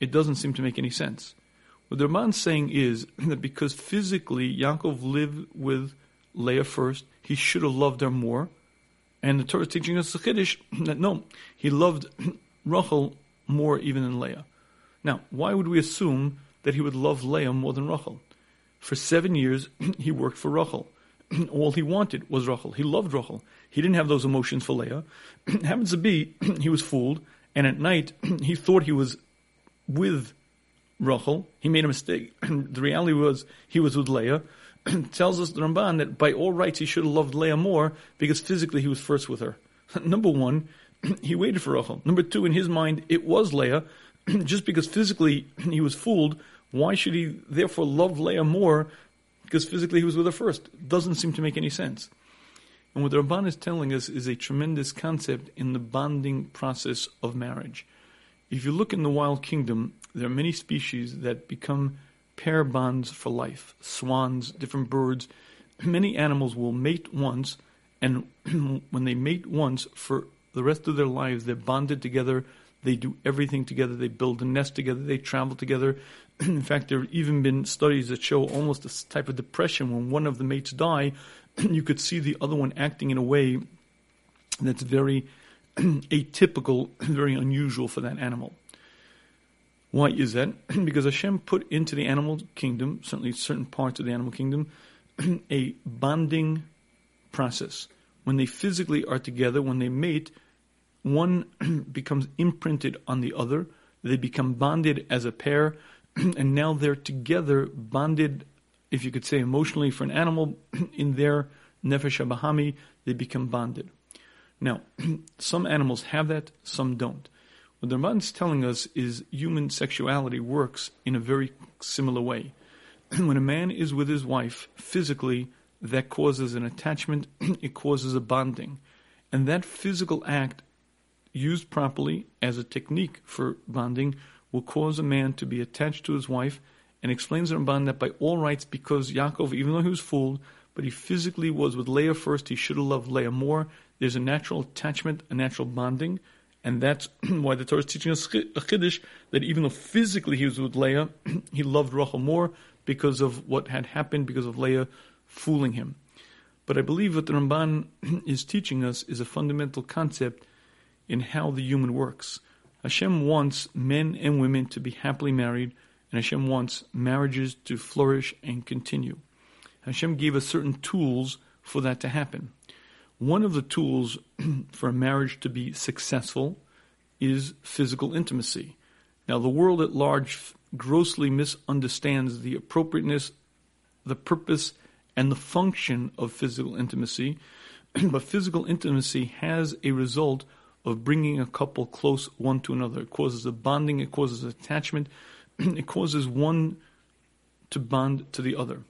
It doesn't seem to make any sense. What the Ramban is saying is (clears throat) that because physically Yaakov lived with Leah first, he should have loved her more. And the Torah is teaching us the Chiddush that no, he loved Rachel more even than Leah. Now, why would we assume that he would love Leah more than Rachel? For seven years, (clears throat) he worked for Rachel. (clears throat) All he wanted was Rachel. He loved Rachel. He didn't have those emotions for Leah. (clears throat) happens to be he was fooled, and at night he thought he was with Rachel. He made a mistake. the reality was he was with Leah. Tells us the Ramban that by all rights he should have loved Leah more because physically he was first with her. (laughs) Number one, (clears throat) he waited for Rachel. Number two, in his mind, it was Leah. (clears throat) Just because physically (clears throat) he was fooled, why should he therefore love Leah more? Because physically he was with her first. Doesn't seem to make any sense. And what the Ramban is telling us is a tremendous concept in the bonding process of marriage. If you look in the wild kingdom, there are many species that become pair bonds for life. Swans, different birds. Many animals will mate once, and when they mate once, for the rest of their lives, they're bonded together. They do everything together. They build a nest together. They travel together. (clears throat) In fact, there have even been studies that show almost this type of depression when one of the mates die. (clears throat) you could see the other one acting in a way that's very (clears throat) atypical, very unusual for that animal. Why is that? because Hashem put into the animal kingdom, certainly certain parts of the animal kingdom, a bonding process when they physically are together, when they mate, one (clears throat) becomes imprinted on the other. They become bonded as a pair, (clears throat) and now they're together, bonded, if you could say emotionally, for an animal (clears throat) in their nefesh bahami, they become bonded. Now, some animals have that, some don't. What the Ramban is telling us is human sexuality works in a very similar way. when a man is with his wife physically, that causes an attachment, (clears throat) it causes a bonding. And that physical act, used properly as a technique for bonding, will cause a man to be attached to his wife and explains Ramban that by all rights, because Yaakov, even though he was fooled, but he physically was with Leah first, he should have loved Leah more. There's a natural attachment, a natural bonding, and that's (clears throat) why the Torah is teaching us a chiddush that even though physically he was with Leah, (clears throat) he loved Rachel more because of what had happened, because of Leah fooling him. But I believe what the Ramban (clears throat) is teaching us is a fundamental concept in how the human works. Hashem wants men and women to be happily married, and Hashem wants marriages to flourish and continue. Hashem gave us certain tools for that to happen. One of the tools (clears throat) for a marriage to be successful is physical intimacy. Now, the world at large grossly misunderstands the appropriateness, the purpose, and the function of physical intimacy. (clears throat) but physical intimacy has a result of bringing a couple close one to another. It causes a bonding, it causes attachment, (clears throat) it causes one to bond to the other.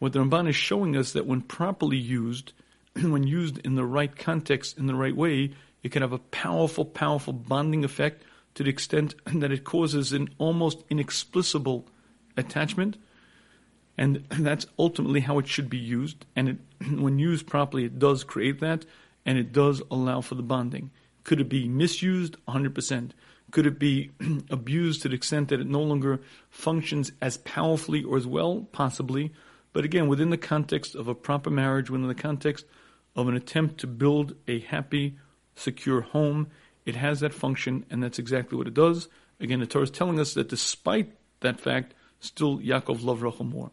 What the Ramban is showing us that when properly used, (clears throat) when used in the right context, in the right way, it can have a powerful, powerful bonding effect to the extent that it causes an almost inexplicable attachment and (laughs) that's ultimately how it should be used. And it, (clears throat) when used properly, it does create that, and it does allow for the bonding. Could it be misused? 100%. Could it be (clears throat) abused to the extent that it no longer functions as powerfully or as well? Possibly. But again, within the context of a proper marriage, within the context of an attempt to build a happy, secure home, it has that function, and that's exactly what it does. Again, the Torah is telling us that despite that fact, still Yaakov loved Rachel more.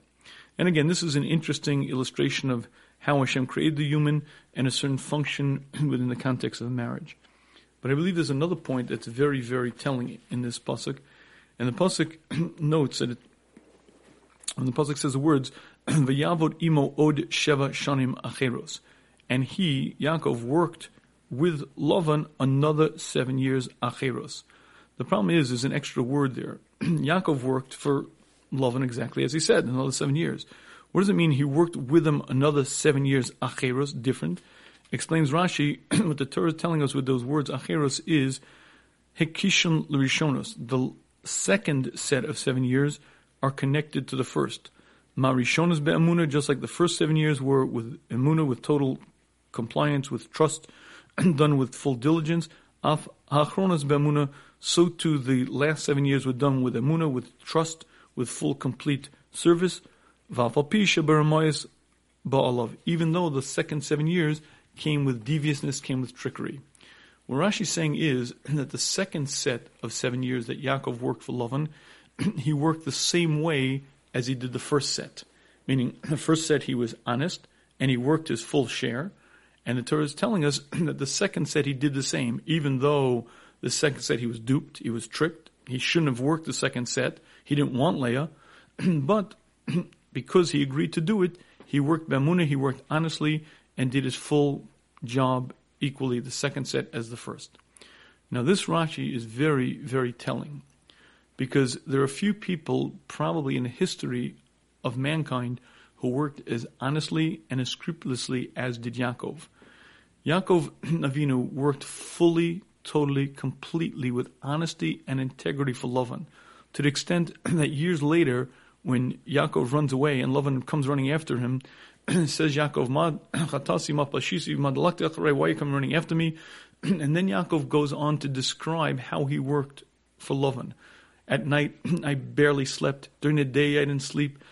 And again, this is an interesting illustration of how Hashem created the human and a certain function (clears throat) within the context of marriage. But I believe there's another point that's very, very telling in this pasuk, and the pasuk (clears throat) notes that it, when the pasuk says the words (clears throat) "V'yavod imo od sheva shanim acheros," and he Yaakov worked with Lavan another seven years acheros. The problem is, there's an extra word there. Yaakov worked for Lavan exactly as he said, another seven years. What does it mean? He worked with him another seven years acheros, different. Explains Rashi, (clears throat) what the Torah is telling us with those words acheros is hekishon l'rishonos. The second set of seven years are connected to the first. Marishonas be'amuna, just like the first seven years were with emuna, with total compliance, with trust, (clears throat) done with full diligence. Achronas be'amuna, so too the last seven years were done with emuna, with trust, with full complete service. Even though the second seven years came with deviousness, came with trickery. What Rashi is saying is that the second set of seven years that Yaakov worked for Lavan, (clears throat) he worked the same way as he did the first set. Meaning, (clears throat) the first set he was honest and he worked his full share. And the Torah is telling us (clears throat) that the second set he did the same, even though the second set he was duped, he was tricked, he shouldn't have worked the second set, he didn't want Leah, (clears throat) but (clears throat) because he agreed to do it, he worked Bamuna, he worked honestly, and did his full job equally, the second set as the first. Now, this Rashi is very, very telling because there are few people, probably in the history of mankind, who worked as honestly and as scrupulously as did Yaakov. Yaakov (clears throat) Avinu worked fully, totally, completely with honesty and integrity for Lavan, to the extent (clears throat) that years later, when Yaakov runs away and Lavan comes running after him, (clears throat) says Yaakov, Ma (clears throat) chatasi why you coming running after me? and then Yaakov goes on to describe how he worked for Lavan. At night, I barely slept. During the day, I didn't sleep.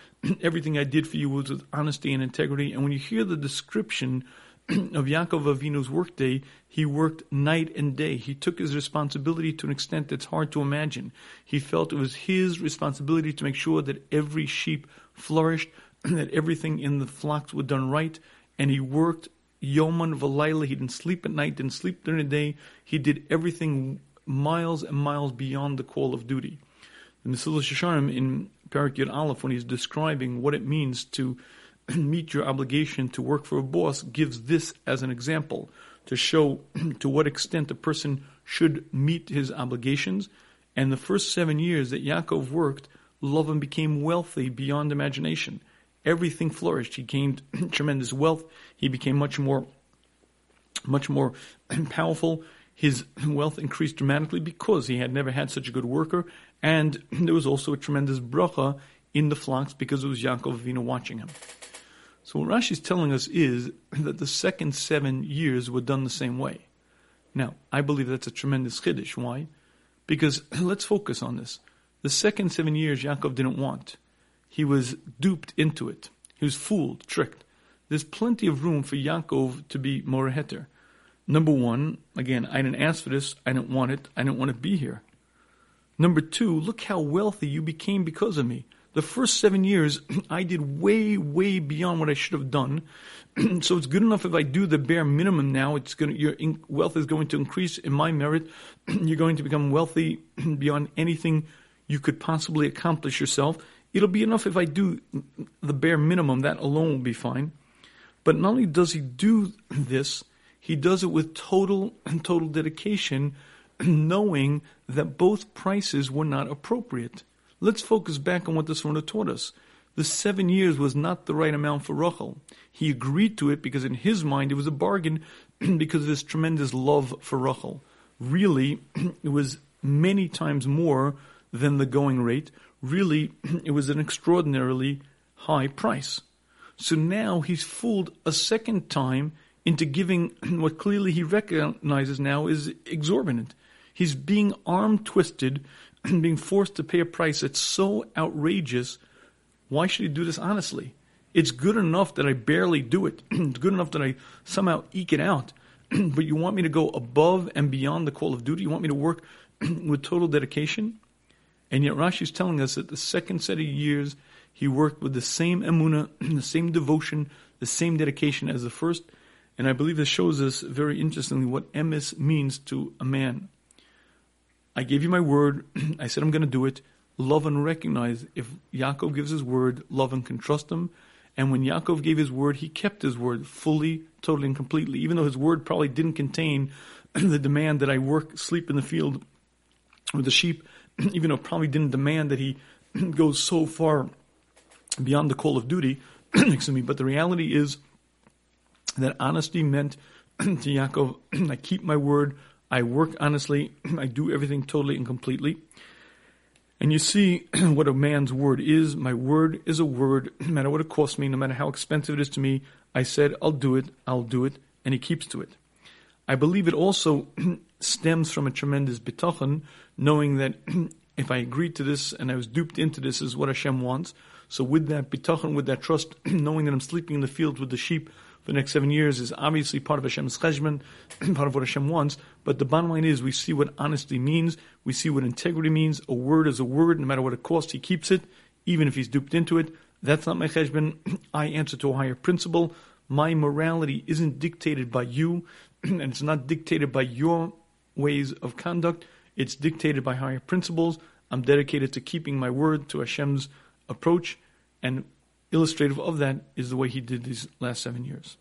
Everything I did for you was with honesty and integrity. And when you hear the description of Yaakov Avinu's workday, he worked night and day. He took his responsibility to an extent that's hard to imagine. He felt it was his responsibility to make sure that every sheep flourished, (clears throat) that everything in the flocks was done right, and he worked Yoman Valayla. He didn't sleep at night, didn't sleep during the day. He did everything miles and miles beyond the call of duty. The Mesilas Yesharim in Perek Yud Aleph, when he's describing what it means to meet your obligation to work for a boss, gives this as an example to show (clears throat) to what extent a person should meet his obligations. And the first seven years that Yaakov worked, Lavan became wealthy beyond imagination. Everything flourished. He gained (clears throat) tremendous wealth. He became much more, much more (clears throat) powerful. His wealth increased dramatically because he had never had such a good worker, and there was also a tremendous bracha in the flocks because it was Yaakov Avinu watching him. So what Rashi is telling us is that the second seven years were done the same way. Now, I believe that's a tremendous chiddush. Why? Because (clears throat) let's focus on this. The second seven years Yaakov didn't want. He was duped into it. He was fooled, tricked. There's plenty of room for Yaakov to be more heter. Number one, again, I didn't ask for this. I didn't want it. I didn't want to be here. Number two, look how wealthy you became because of me. The first seven years, (clears throat) I did way, way beyond what I should have done. (clears throat) so it's good enough if I do the bare minimum now. It's going your wealth is going to increase in my merit. (clears throat) You're going to become wealthy beyond anything you could possibly accomplish yourself. It'll be enough if I do the bare minimum. That alone will be fine. But not only does he do this, he does it with total and total dedication, knowing that both prices were not appropriate. Let's focus back on what the Sforno taught us. The seven years was not the right amount for Rachel. He agreed to it because in his mind it was a bargain (clears throat) because of his tremendous love for Rachel. Really, (clears throat) it was many times more than the going rate. Really, (clears throat) it was an extraordinarily high price. So now he's fooled a second time into giving what clearly he recognizes now is exorbitant. He's being arm twisted (clears throat) being forced to pay a price that's so outrageous, why should he do this honestly? It's good enough that I barely do it. (clears throat) it's good enough that I somehow eke it out. (clears throat) but you want me to go above and beyond the call of duty? You want me to work with total dedication? And yet Rashi is telling us that the second set of years he worked with the same emuna, the same devotion, the same dedication as the first. And I believe this shows us very interestingly what emes means to a man. I gave you my word. (clears throat) I said I'm going to do it. Lavan recognize if Yaakov gives his word, Lavan can trust him. And when Yaakov gave his word, he kept his word fully, totally, and completely. Even though his word probably didn't contain (clears throat) the demand that I work, sleep in the field with the sheep, (clears throat) even though probably didn't demand that he goes so far beyond the call of duty. excuse me. But the reality is that honesty meant to Yaakov, I keep my word, I work honestly, (clears throat) I do everything totally and completely. And you see (clears throat) what a man's word is. My word is a word, (clears throat) no matter what it costs me, no matter how expensive it is to me. I said, I'll do it, I'll do it, and he keeps to it. I believe it also stems from a tremendous bitachon, knowing that if I agreed to this and I was duped into this is what Hashem wants. So with that bitachon, with that trust, knowing that I'm sleeping in the fields with the sheep, the next seven years is obviously part of Hashem's cheshbon, (clears throat) part of what Hashem wants. But the bottom line is we see what honesty means. We see what integrity means. A word is a word. No matter what it costs, he keeps it, even if he's duped into it. That's not my cheshbon. (clears throat) I answer to a higher principle. My morality isn't dictated by you, (clears throat) and it's not dictated by your ways of conduct. It's dictated by higher principles. I'm dedicated to keeping my word to Hashem's approach, and illustrative of that is the way he did these last seven years.